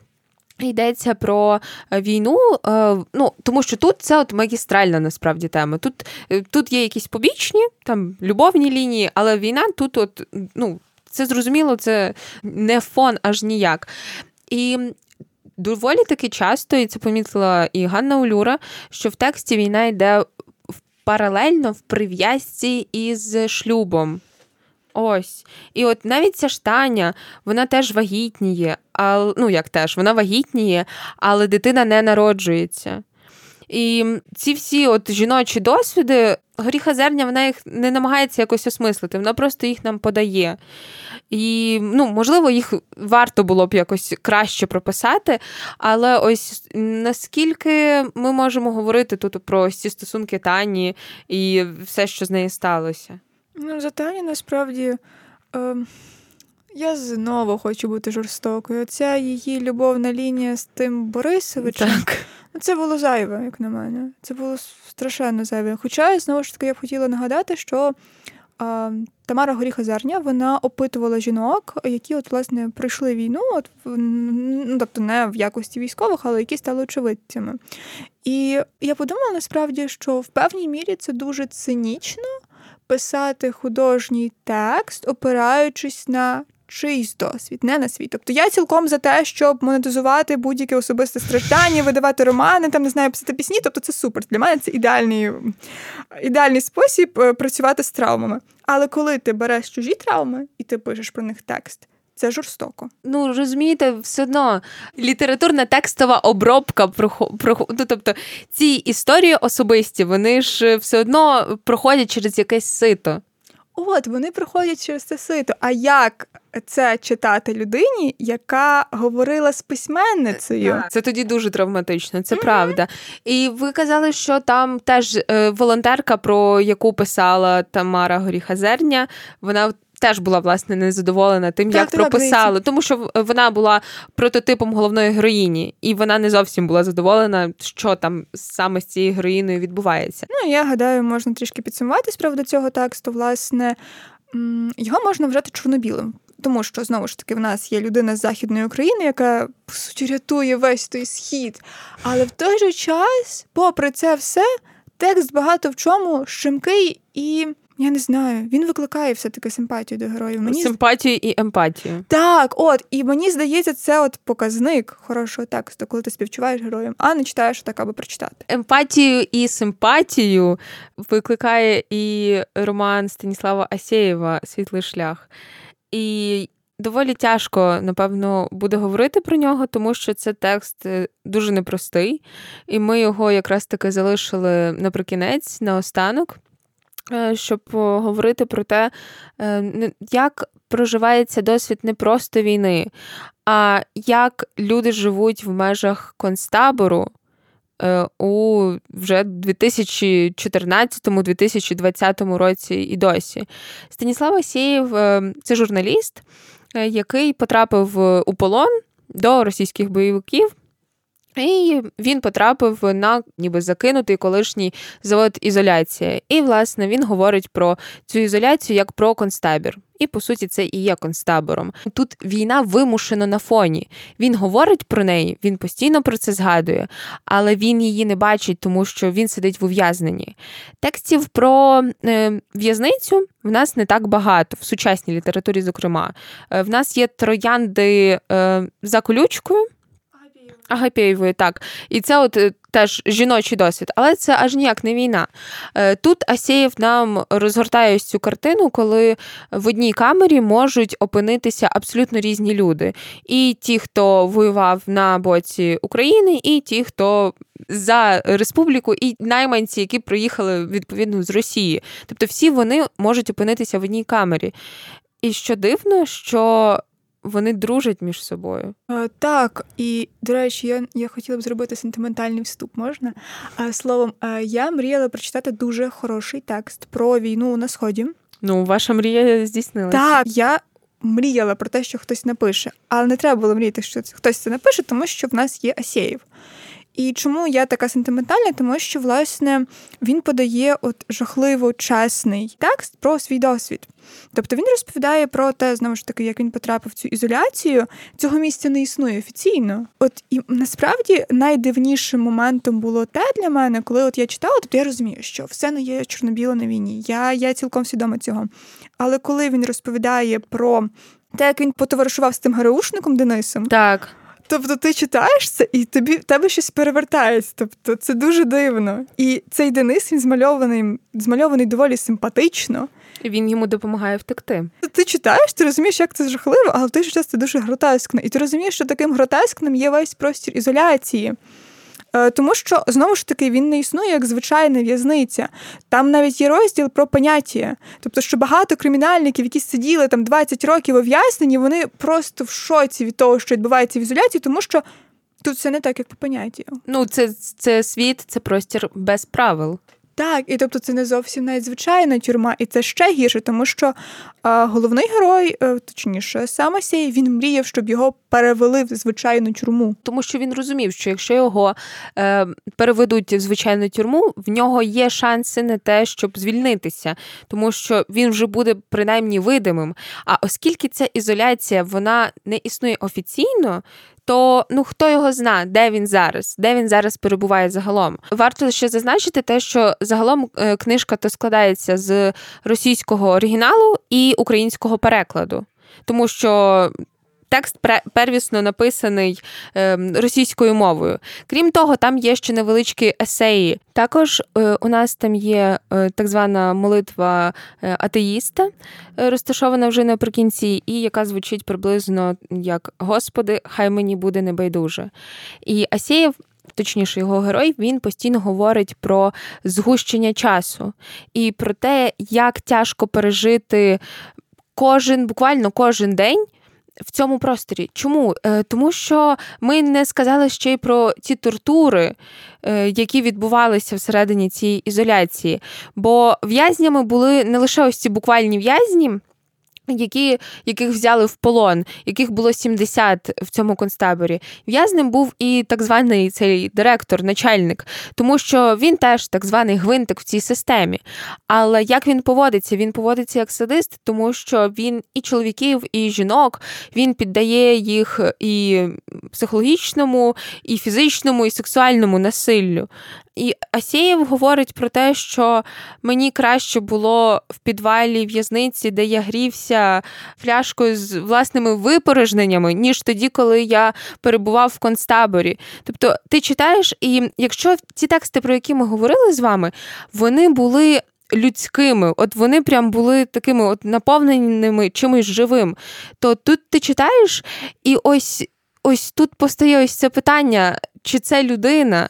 [SPEAKER 1] Йдеться про е, війну, е, ну тому що тут це от магістральна насправді тема. Тут е, тут є якісь побічні, там любовні лінії, але війна тут, от ну це зрозуміло, це не фон аж ніяк. І доволі таки часто, і це помітила і Ганна Улюра, що в тексті війна йде паралельно в прив'язці із шлюбом. Ось. І от навіть ця штаня, вона теж вагітніє, а, ну як теж, вона вагітніє, але дитина не народжується. І ці всі от жіночі досвіди, горіха зерня, вона їх не намагається якось осмислити, вона просто їх нам подає. І, ну, можливо, їх варто було б якось краще прописати, але ось наскільки ми можемо говорити тут про ці стосунки Тані і все, що з нею сталося?
[SPEAKER 2] Ну, за Тані насправді. Е... Я знову хочу бути жорстокою. Оця її любовна лінія з тим Борисовичем.
[SPEAKER 1] Так.
[SPEAKER 2] Ну, це було зайве, як на мене. Це було страшенно зайве. Хоча, знову ж таки, я б хотіла нагадати, що а, Тамара Горіха-Зарня вона опитувала жінок, які от, власне, пройшли війну, от, ну, тобто не в якості військових, але які стали очевидцями. І я подумала насправді, що в певній мірі це дуже цинічно писати художній текст, опираючись на чийсь досвід, не на свій. Тобто я цілком за те, щоб монетизувати будь-яке особисте страждання, видавати романи, там не знаю, писати пісні. Тобто це супер. Для мене це ідеальний ідеальний спосіб е, працювати з травмами. Але коли ти береш чужі травми і ти пишеш про них текст. Це жорстоко.
[SPEAKER 1] Ну розумієте, все одно літературна текстова обробка про, про ну, тобто ці історії особисті, вони ж все одно проходять через якесь сито.
[SPEAKER 2] От вони проходять через це сито. А як це читати людині, яка говорила з письменницею?
[SPEAKER 1] Це тоді дуже травматично, це mm-hmm. правда. І ви казали, що там теж е, волонтерка, про яку писала Тамара Горіхазерня, вона теж була власне незадоволена тим, так, як так, прописали, так, тому що вона була прототипом головної героїні, і вона не зовсім була задоволена, що там саме з цією героїною відбувається.
[SPEAKER 2] Ну я гадаю, можна трішки підсумувати з приводу цього тексту. Власне його можна вважати чорно-білим. Тому що знову ж таки в нас є людина з західної України, яка по суті рятує весь той схід. Але в той же час, попри це все, текст багато в чому щемкий і я не знаю, він викликає все-таки симпатію до героїв.
[SPEAKER 1] Мені Симпатію і емпатію.
[SPEAKER 2] Так, от, і мені здається, це от показник хорошого тексту, коли ти співчуваєш героям, а не читаєш так, аби прочитати.
[SPEAKER 1] Емпатію і симпатію викликає і роман Станіслава Асєєва Світлий шлях. І доволі тяжко, напевно, буде говорити про нього, тому що це текст е, дуже непростий, і ми його якраз таки залишили наприкінець, наостанок. Е, щоб говорити про те, е, як проживається досвід не просто війни, а як люди живуть в межах концтабору е, у вже 2014-2020 році і досі. Станіслав Асєєв – це журналіст, який потрапив у полон до російських бойовиків. І він потрапив на ніби закинутий колишній завод ізоляція. І, власне, він говорить про цю ізоляцію як про концтабір. І по суті, це і є концтабором. Тут війна вимушена на фоні. Він говорить про неї, він постійно про це згадує, але він її не бачить, тому що він сидить в ув'язненні. Текстів про е, в'язницю в нас не так багато в сучасній літературі. Зокрема, е, в нас є троянди е, за колючкою. Агапєєвої, так. І це от е, теж жіночий досвід, але це аж ніяк не війна. Е, тут Асєєв нам розгортає ось цю картину, коли в одній камері можуть опинитися абсолютно різні люди. І ті, хто воював на боці України, і ті, хто за республіку, і найманці, які приїхали відповідно з Росії. Тобто всі вони можуть опинитися в одній камері. І що дивно, що вони дружать між собою.
[SPEAKER 2] А, так, і до речі, я я хотіла б зробити сентиментальний вступ, можна? А, Словом, я мріяла прочитати дуже хороший текст про війну на сході.
[SPEAKER 1] Ну, ваша мрія здійснилася.
[SPEAKER 2] Так, я мріяла про те, що хтось напише, але не треба було мріяти, що хтось це напише, тому що в нас є Асєєв. І чому я така сентиментальна? Тому що, власне, він подає от жахливо чесний текст про свій досвід. Тобто він розповідає про те, знову ж таки, як він потрапив в цю ізоляцію. Цього місця не існує офіційно. От і насправді найдивнішим моментом було те для мене, коли от я читала, тобто я розумію, що все не є чорно-біло на війні. Я, Я цілком свідома цього. Але коли він розповідає про те, як він потоваришував з тим ГРУшником Денисом,
[SPEAKER 1] так.
[SPEAKER 2] Тобто ти читаєш це, і тобі в тебе щось перевертається. Тобто це дуже дивно. І цей Денис він змальований, змальований доволі симпатично.
[SPEAKER 1] І Він йому допомагає втекти.
[SPEAKER 2] Ти читаєш, ти розумієш, як це жахливо, але в той же час це дуже гротескно. І ти розумієш, що таким гротескним є весь простір ізоляції. Е, тому що знову ж таки він не існує як звичайна в'язниця. Там навіть є розділ про поняття. Тобто, що багато кримінальників, які сиділи там 20 років ув'язнені, вони просто в шоці від того, що відбувається в ізоляції, тому що тут все не так, як по поняттю.
[SPEAKER 1] Ну, це, це світ, це простір без правил.
[SPEAKER 2] Так, і тобто це не зовсім навіть звичайна тюрма, і це ще гірше, тому що а, головний герой, а, е, точніше, сам Асій, він мріяв, щоб його перевели в звичайну тюрму.
[SPEAKER 1] Тому що він розумів, що якщо його е, переведуть в звичайну тюрму, в нього є шанси на те, щоб звільнитися, тому що він вже буде принаймні видимим. А оскільки ця ізоляція вона не існує офіційно, то ну хто його зна, де він зараз, де він зараз перебуває загалом. Варто ще зазначити те, що загалом е, книжка то складається з російського оригіналу і українського перекладу. Тому що Текст первісно написаний ем, російською мовою. Крім того, там є ще невеличкі есеї. Також е, у нас там є е, так звана молитва е, атеїста, розташована вже наприкінці, і яка звучить приблизно як Господи, хай мені буде небайдуже. І Асєєв. Точніше, його герой він постійно говорить про згущення часу і про те, як тяжко пережити кожен, буквально кожен день в цьому просторі. Чому? Е, тому що ми не сказали ще й про ті тортури, е, які відбувалися всередині цієї ізоляції. Бо в'язнями були не лише ось ці буквальні в'язні які, Яких взяли в полон, яких було 70 в цьому концтаборі. В'язним був і так званий цей директор, начальник, тому що він теж так званий гвинтик в цій системі. Але як він поводиться? Він поводиться як садист, тому що він і чоловіків, і жінок він піддає їх і психологічному, і фізичному, і сексуальному насиллю. І Асєєв говорить про те, що мені краще було в підвалі в'язниці, де я грівся фляшкою з власними випорожненнями, ніж тоді, коли я перебував в концтаборі. Тобто, ти читаєш, і якщо ці тексти, про які ми говорили з вами, вони були. Людськими, от вони прям були такими от наповненими чимось живим. То тут ти читаєш, і ось ось тут постає ось це питання, чи це людина,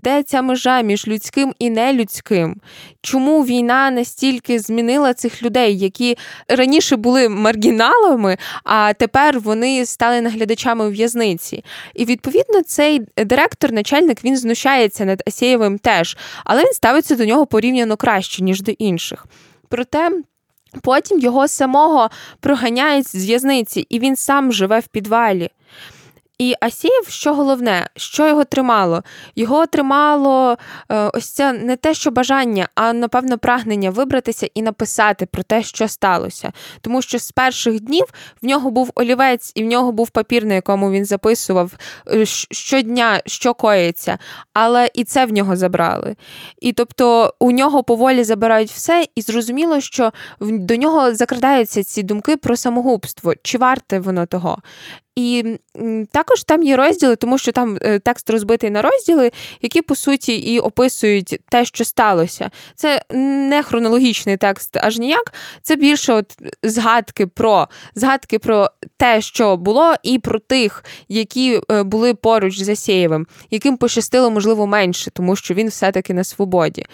[SPEAKER 1] де ця межа між людським і нелюдським? Чому війна настільки змінила цих людей, які раніше були маргіналами, а тепер вони стали наглядачами у в'язниці? І відповідно цей директор, начальник, він знущається над Асєєвим теж, але він ставиться до нього порівняно краще, ніж до інших. Проте. Потім його самого проганяють з в'язниці, і він сам живе в підвалі. І Асієв, що головне, що його тримало? Його тримало е, ось це не те, що бажання, а напевно прагнення вибратися і написати про те, що сталося. Тому що з перших днів в нього був олівець, і в нього був папір, на якому він записував е, щодня, що коїться, але і це в нього забрали. І тобто у нього поволі забирають все, і зрозуміло, що до нього закрадаються ці думки про самогубство, чи варте воно того. І також там є розділи, тому що там е, текст розбитий на розділи, які по суті і описують те, що сталося. Це не хронологічний текст, аж ніяк. Це більше от згадки про згадки про те, що було, і про тих, які е, були поруч з Асєєвим, яким пощастило, можливо, менше, тому що він все-таки на свободі.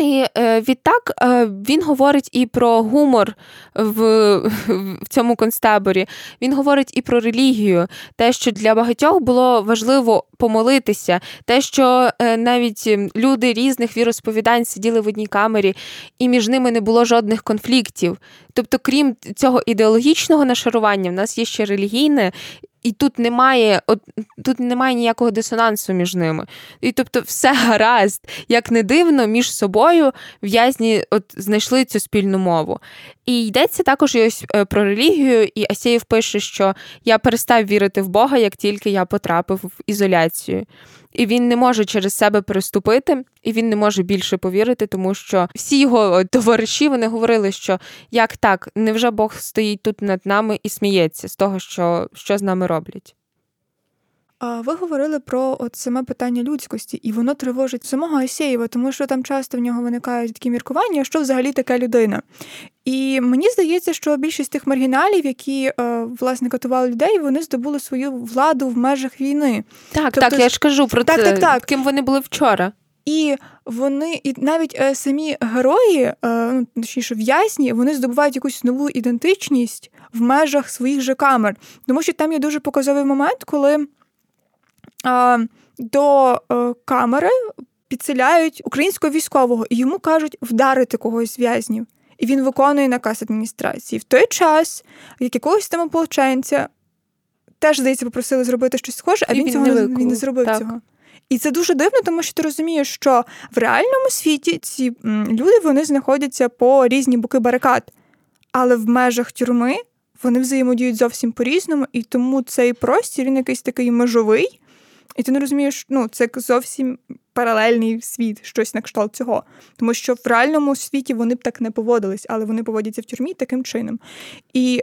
[SPEAKER 1] І е, відтак е, він говорить і про гумор в в цьому концтаборі. Він говорить і про релігію, те, що для багатьох було важливо помолитися, те, що е, навіть люди різних віросповідань сиділи в одній камері, і між ними не було жодних конфліктів. Тобто, крім цього ідеологічного нашарування, в нас є ще релігійне, і тут немає от, тут немає ніякого дисонансу між ними. І тобто, все [laughs] гаразд, як не дивно, між собою в'язні от знайшли цю спільну мову. І йдеться також ось е, про релігію, і Асєєв пише, що я перестав вірити в Бога, як тільки я потрапив в ізоляцію і він не може через себе переступити, і він не може більше повірити, тому що всі його товариші вони говорили, що як так, невже Бог стоїть тут над нами і сміється з того, що, що з нами роблять.
[SPEAKER 2] Ви говорили про от саме питання людськості, і воно тривожить самого Асєєва, тому що там часто в нього виникають такі міркування, що взагалі така людина. І мені здається, що більшість тих маргіналів, які е, власне катували людей, вони здобули свою владу в межах війни.
[SPEAKER 1] Так, тобто, так, я ж кажу про так, це, так, так. ким вони були вчора.
[SPEAKER 2] І вони, і навіть е, самі герої, е, ну точніше в'язні, вони здобувають якусь нову ідентичність в межах своїх же камер. Тому що там є дуже показовий момент, коли до е, камери підселяють українського військового і йому кажуть вдарити когось з в'язнів. І він виконує наказ адміністрації. В той час, як якогось там ополченця, теж, здається, попросили зробити щось схоже, а він, він цього не, він не зробив так. цього. І це дуже дивно, тому що ти розумієш, що в реальному світі ці люди вони знаходяться по різні боки барикад, але в межах тюрми вони взаємодіють зовсім по-різному, і тому цей простір він якийсь такий межовий, і ти не розумієш, ну, це зовсім паралельний світ, щось на кшталт цього. Тому що в реальному світі вони б так не поводились, але вони поводяться в тюрмі таким чином. І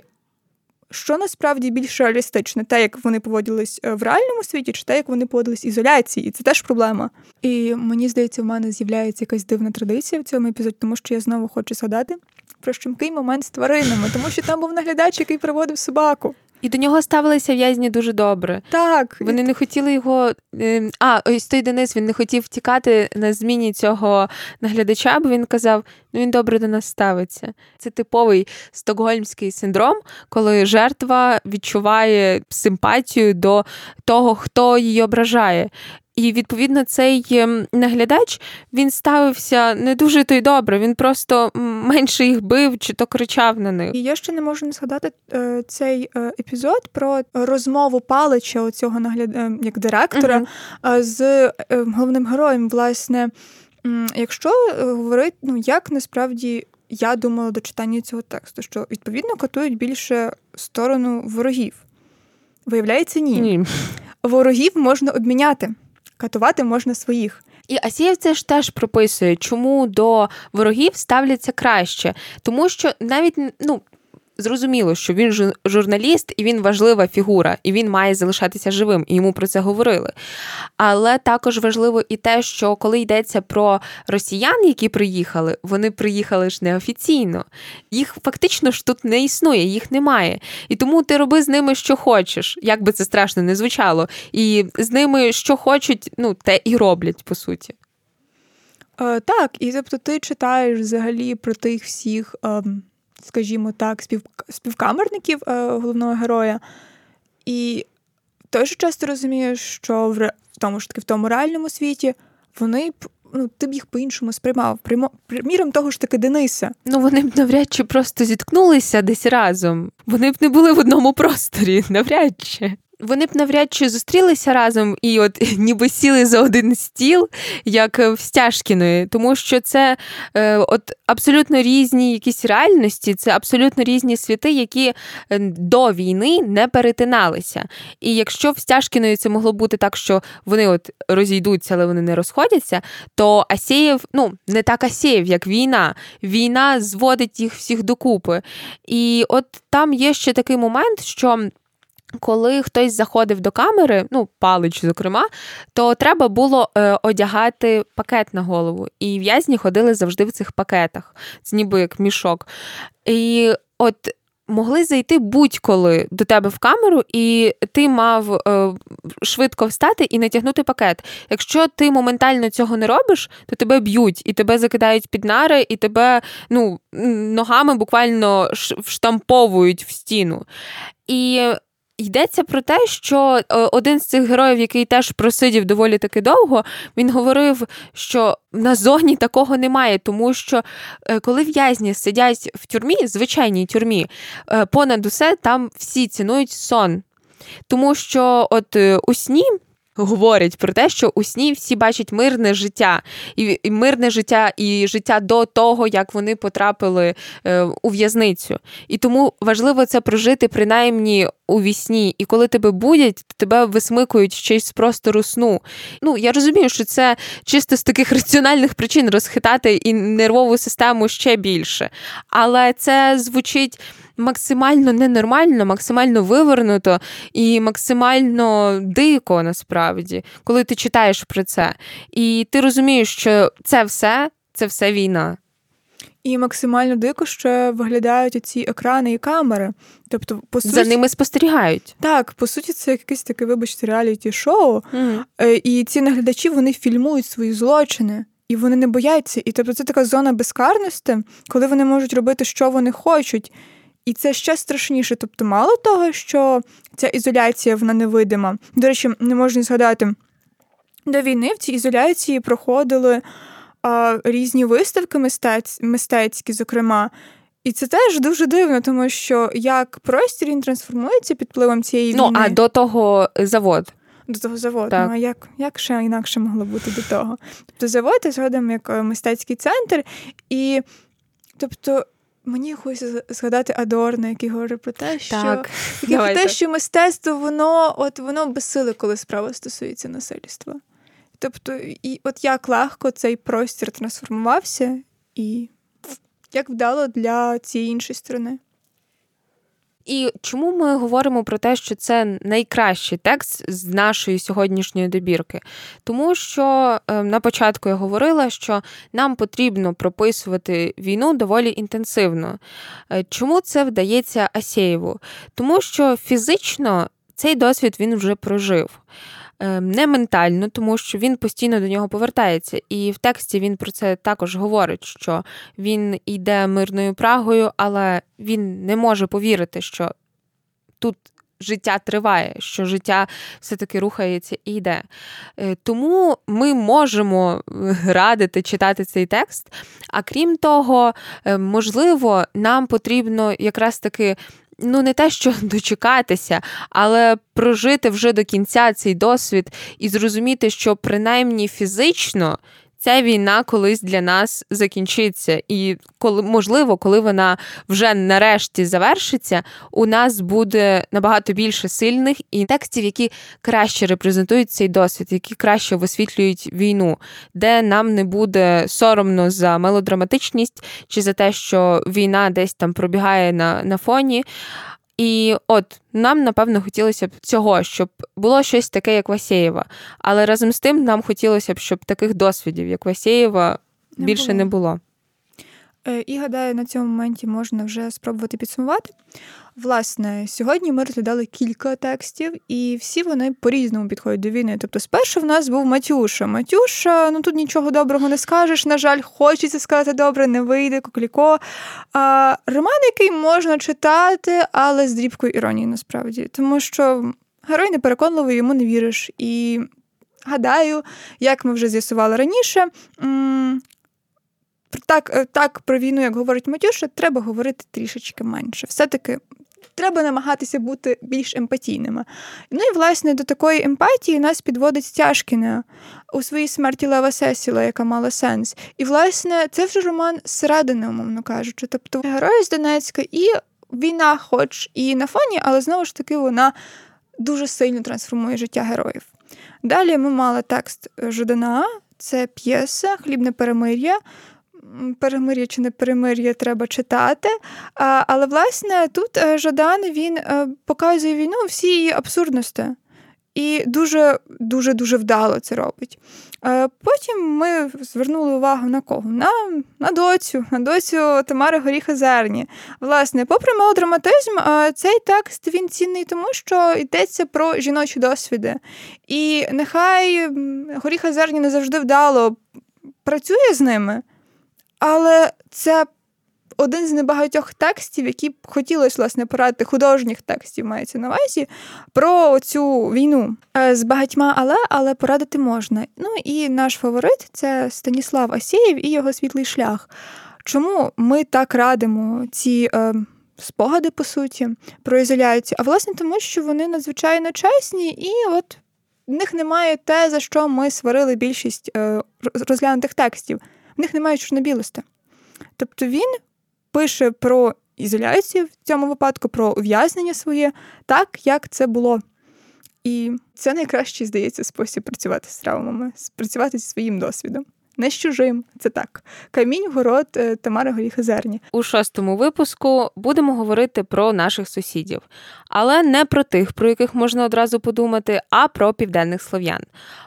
[SPEAKER 2] що насправді більш реалістичне, те, як вони поводились е, в реальному світі, чи те, як вони поводились в ізоляції, і це теж проблема. І мені здається, в мене з'являється якась дивна традиція в цьому епізоді, тому що я знову хочу згадати про щемкий момент з тваринами, тому що там був наглядач, який приводив собаку.
[SPEAKER 1] І до нього ставилися в'язні дуже добре.
[SPEAKER 2] Так.
[SPEAKER 1] Вони не хотіли його. Ем, а, ось той Денис він не хотів втікати на зміні цього наглядача, бо він казав: ну він добре до нас ставиться. Це типовий стокгольмський синдром, коли жертва відчуває симпатію до того, хто її ображає. І відповідно цей ем, наглядач він ставився не дуже то й добре. Він просто менше їх бив чи то кричав на них.
[SPEAKER 2] І я ще не можу не згадати е, цей е, епізод про розмову палича оцього нагляд... Е, як директора uh-huh. з головним героєм. Власне, якщо говорити, ну як насправді. Я думала до читання цього тексту, що відповідно катують більше сторону ворогів. Виявляється, ні. ні. Ворогів можна обміняти катувати можна своїх.
[SPEAKER 1] І Асієв це ж теж прописує, чому до ворогів ставляться краще, тому що навіть ну. Зрозуміло, що він журналіст і він важлива фігура, і він має залишатися живим, і йому про це говорили. Але також важливо і те, що коли йдеться про росіян, які приїхали, вони приїхали ж неофіційно. Їх фактично ж тут не існує, їх немає. І тому ти роби з ними, що хочеш, як би це страшно не звучало. І з ними що хочуть, ну те і роблять по суті.
[SPEAKER 2] Е, Так, і тобто ти читаєш взагалі про тих всіх. Е, скажімо так, спів, співкамерників е, головного героя. І же часто розумієш, що в, в тому ж таки в тому реальному світі вони ну, ти б їх по-іншому сприймав. Примо... Приміром того ж таки Дениса.
[SPEAKER 1] Ну вони б навряд чи просто зіткнулися десь разом. Вони б не були в одному просторі, [laughs] навряд чи вони б навряд чи зустрілися разом і от [laughs] ніби сіли за один стіл, як в Стяжкіної, тому що це е, от абсолютно різні якісь реальності, це абсолютно різні світи, які е, до війни не перетиналися. І якщо в Стяжкіної це могло бути так, що вони от розійдуться, але вони не розходяться, то Асєєв, ну не так Асєєв, як війна. Війна зводить їх всіх докупи. І от там є ще такий момент, що. Коли хтось заходив до камери, ну, палич, зокрема, то треба було е, одягати пакет на голову. І в'язні ходили завжди в цих пакетах. Це ніби як мішок. І от могли зайти будь-коли до тебе в камеру, і ти мав е, швидко встати і натягнути пакет. Якщо ти моментально цього не робиш, то тебе б'ють, і тебе закидають під нари, і тебе ну, ногами буквально вштамповують в стіну. І Йдеться про те, що е, один з цих героїв, який теж просидів доволі таки довго, він говорив, що на зоні такого немає, тому що е, коли в'язні сидять в тюрмі, звичайній тюрмі, е, понад усе там всі цінують сон. Тому що от у сні говорять про те, що у сні всі бачать мирне життя, і, і мирне життя, і життя до того, як вони потрапили е, у в'язницю. І тому важливо це прожити принаймні у вісні. І коли тебе будять, тебе висмикують ще з простору сну. Ну я розумію, що це чисто з таких раціональних причин розхитати і нервову систему ще більше. Але це звучить максимально ненормально, максимально вивернуто і максимально дико насправді, коли ти читаєш про це. І ти розумієш, що це все, це все війна.
[SPEAKER 2] І максимально дико ще виглядають ці екрани і камери. Тобто, по суті,
[SPEAKER 1] за ними спостерігають.
[SPEAKER 2] Так, по суті, це якесь таке, вибачте, реаліті-шоу. Mm. І ці наглядачі вони фільмують свої злочини. І вони не бояться. І тобто це така зона безкарності, коли вони можуть робити, що вони хочуть. І це ще страшніше. Тобто, мало того, що ця ізоляція вона невидима. До речі, не можна згадати. До війни в цій ізоляції проходили а, різні виставки мистець, мистецькі, зокрема. І це теж дуже дивно, тому що як простір він трансформується під впливом цієї
[SPEAKER 1] ну,
[SPEAKER 2] війни.
[SPEAKER 1] Ну, а до того завод.
[SPEAKER 2] До того заводу. Так. Ну, а як як ще інакше могло бути до того? Тобто завод згодом як е, мистецький центр. І тобто Мені хочеться згадати Адорна, який говорить про те, що так, про те, що мистецтво воно от воно безсиле, коли справа стосується насильства. Тобто, і от як легко цей простір трансформувався, і як вдало для цієї іншої сторони.
[SPEAKER 1] І чому ми говоримо про те, що це найкращий текст з нашої сьогоднішньої добірки? Тому що е, на початку я говорила, що нам потрібно прописувати війну доволі інтенсивно. Е, чому це вдається Асєєву? Тому що фізично цей досвід він вже прожив. Ем, не ментально, тому що він постійно до нього повертається. І в тексті він про це також говорить, що він йде мирною прагою, але він не може повірити, що тут. Життя триває, що життя все-таки рухається і йде. Е, тому ми можемо радити читати цей текст. А крім того, е, можливо, нам потрібно якраз таки ну не те, що [laughs] дочекатися, але прожити вже до кінця цей досвід і зрозуміти, що принаймні фізично ця війна колись для нас закінчиться, і коли можливо, коли вона вже нарешті завершиться, у нас буде набагато більше сильних і текстів, які краще репрезентують цей досвід, які краще висвітлюють війну, де нам не буде соромно за мелодраматичність чи за те, що війна десь там пробігає на, на фоні. І от нам, напевно, хотілося б цього, щоб було щось таке, як Васєєва. Але разом з тим нам хотілося б, щоб таких досвідів, як Васєєва, більше було. не було.
[SPEAKER 2] Е, і гадаю, на цьому моменті можна вже спробувати підсумувати. Власне, сьогодні ми розглядали кілька текстів, і всі вони по-різному підходять до війни. Тобто, спершу в нас був Матюша. Матюша, ну тут нічого доброго не скажеш. На жаль, хочеться сказати добре, не вийде, кокліко. А, Роман, який можна читати, але з дрібкою іронії насправді, тому що герой непереконливий, йому не віриш. І гадаю, як ми вже з'ясували раніше. Так, е, так про війну, як говорить Матюша, треба говорити трішечки менше. Все-таки треба намагатися бути більш емпатійними. Ну і власне до такої емпатії нас підводить Стяжкіна у своїй смерті Лева Сесіла, яка мала сенс. І, власне, це вже роман зсередини, умовно кажучи. Тобто герої з Донецька і війна, хоч і на фоні, але знову ж таки вона дуже сильно трансформує життя героїв. Далі ми мали текст Жодана, це п'єса, хлібне перемир'я перемир'я чи не перемир'я треба читати. Але, власне, тут е, Жадан він е, показує війну всі її абсурдності. І дуже дуже дуже вдало це робить. Е, потім ми звернули увагу на кого? На на доцю, на доцю Тамари Горіха Зерні. Власне, попри мелодраматизм, цей текст він цінний, тому що йдеться про жіночі досвіди. І нехай Горіха Зерні не завжди вдало працює з ними. Але це один з небагатьох текстів, які б хотілося власне порадити художніх текстів, мається на увазі, про цю війну е, з багатьма, але але порадити можна. Ну і наш фаворит це Станіслав Асєєв і його світлий шлях. Чому ми так радимо ці е, спогади, по суті, про ізоляцію? А власне тому, що вони надзвичайно чесні, і от в них немає те, за що ми сварили більшість е, розглянутих текстів в них немає чорнобілості. Тобто він пише про ізоляцію в цьому випадку, про ув'язнення своє, так, як це було. І це найкращий, здається, спосіб працювати з травмами, працювати зі своїм досвідом не з чужим. Це так. Камінь, город е, Тамари Горіхозерні.
[SPEAKER 1] У шостому випуску будемо говорити про наших сусідів, але не про тих, про яких можна одразу подумати, а про південних слов'ян.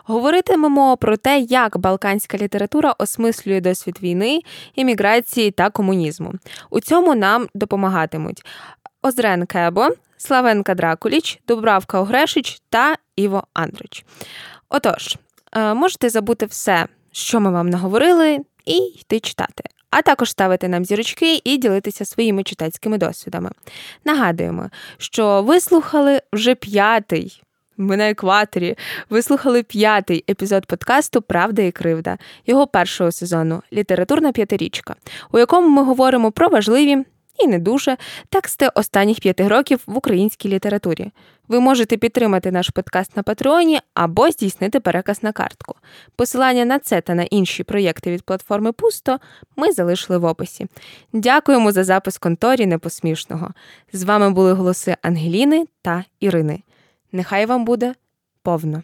[SPEAKER 1] Говоритимемо про те, як балканська література осмислює досвід війни, імміграції та комунізму. У цьому нам допомагатимуть Озрен Кебо, Славенка Дракуліч, Дубравка Огрешич та Іво Андрич. Отож, е, можете забути все що ми вам наговорили, і йти читати. А також ставити нам зірочки і ділитися своїми читацькими досвідами. Нагадуємо, що ви слухали вже п'ятий. Ми на екваторі. Ви слухали п'ятий епізод подкасту Правда і кривда його першого сезону Літературна п'ятирічка, у якому ми говоримо про важливі і не дуже тексти останніх п'яти років в українській літературі. Ви можете підтримати наш подкаст на Патреоні або здійснити переказ на картку. Посилання на це та на інші проєкти від платформи Пусто ми залишили в описі. Дякуємо за запис конторі непосмішного. З вами були голоси Ангеліни та Ірини. Нехай вам буде повно.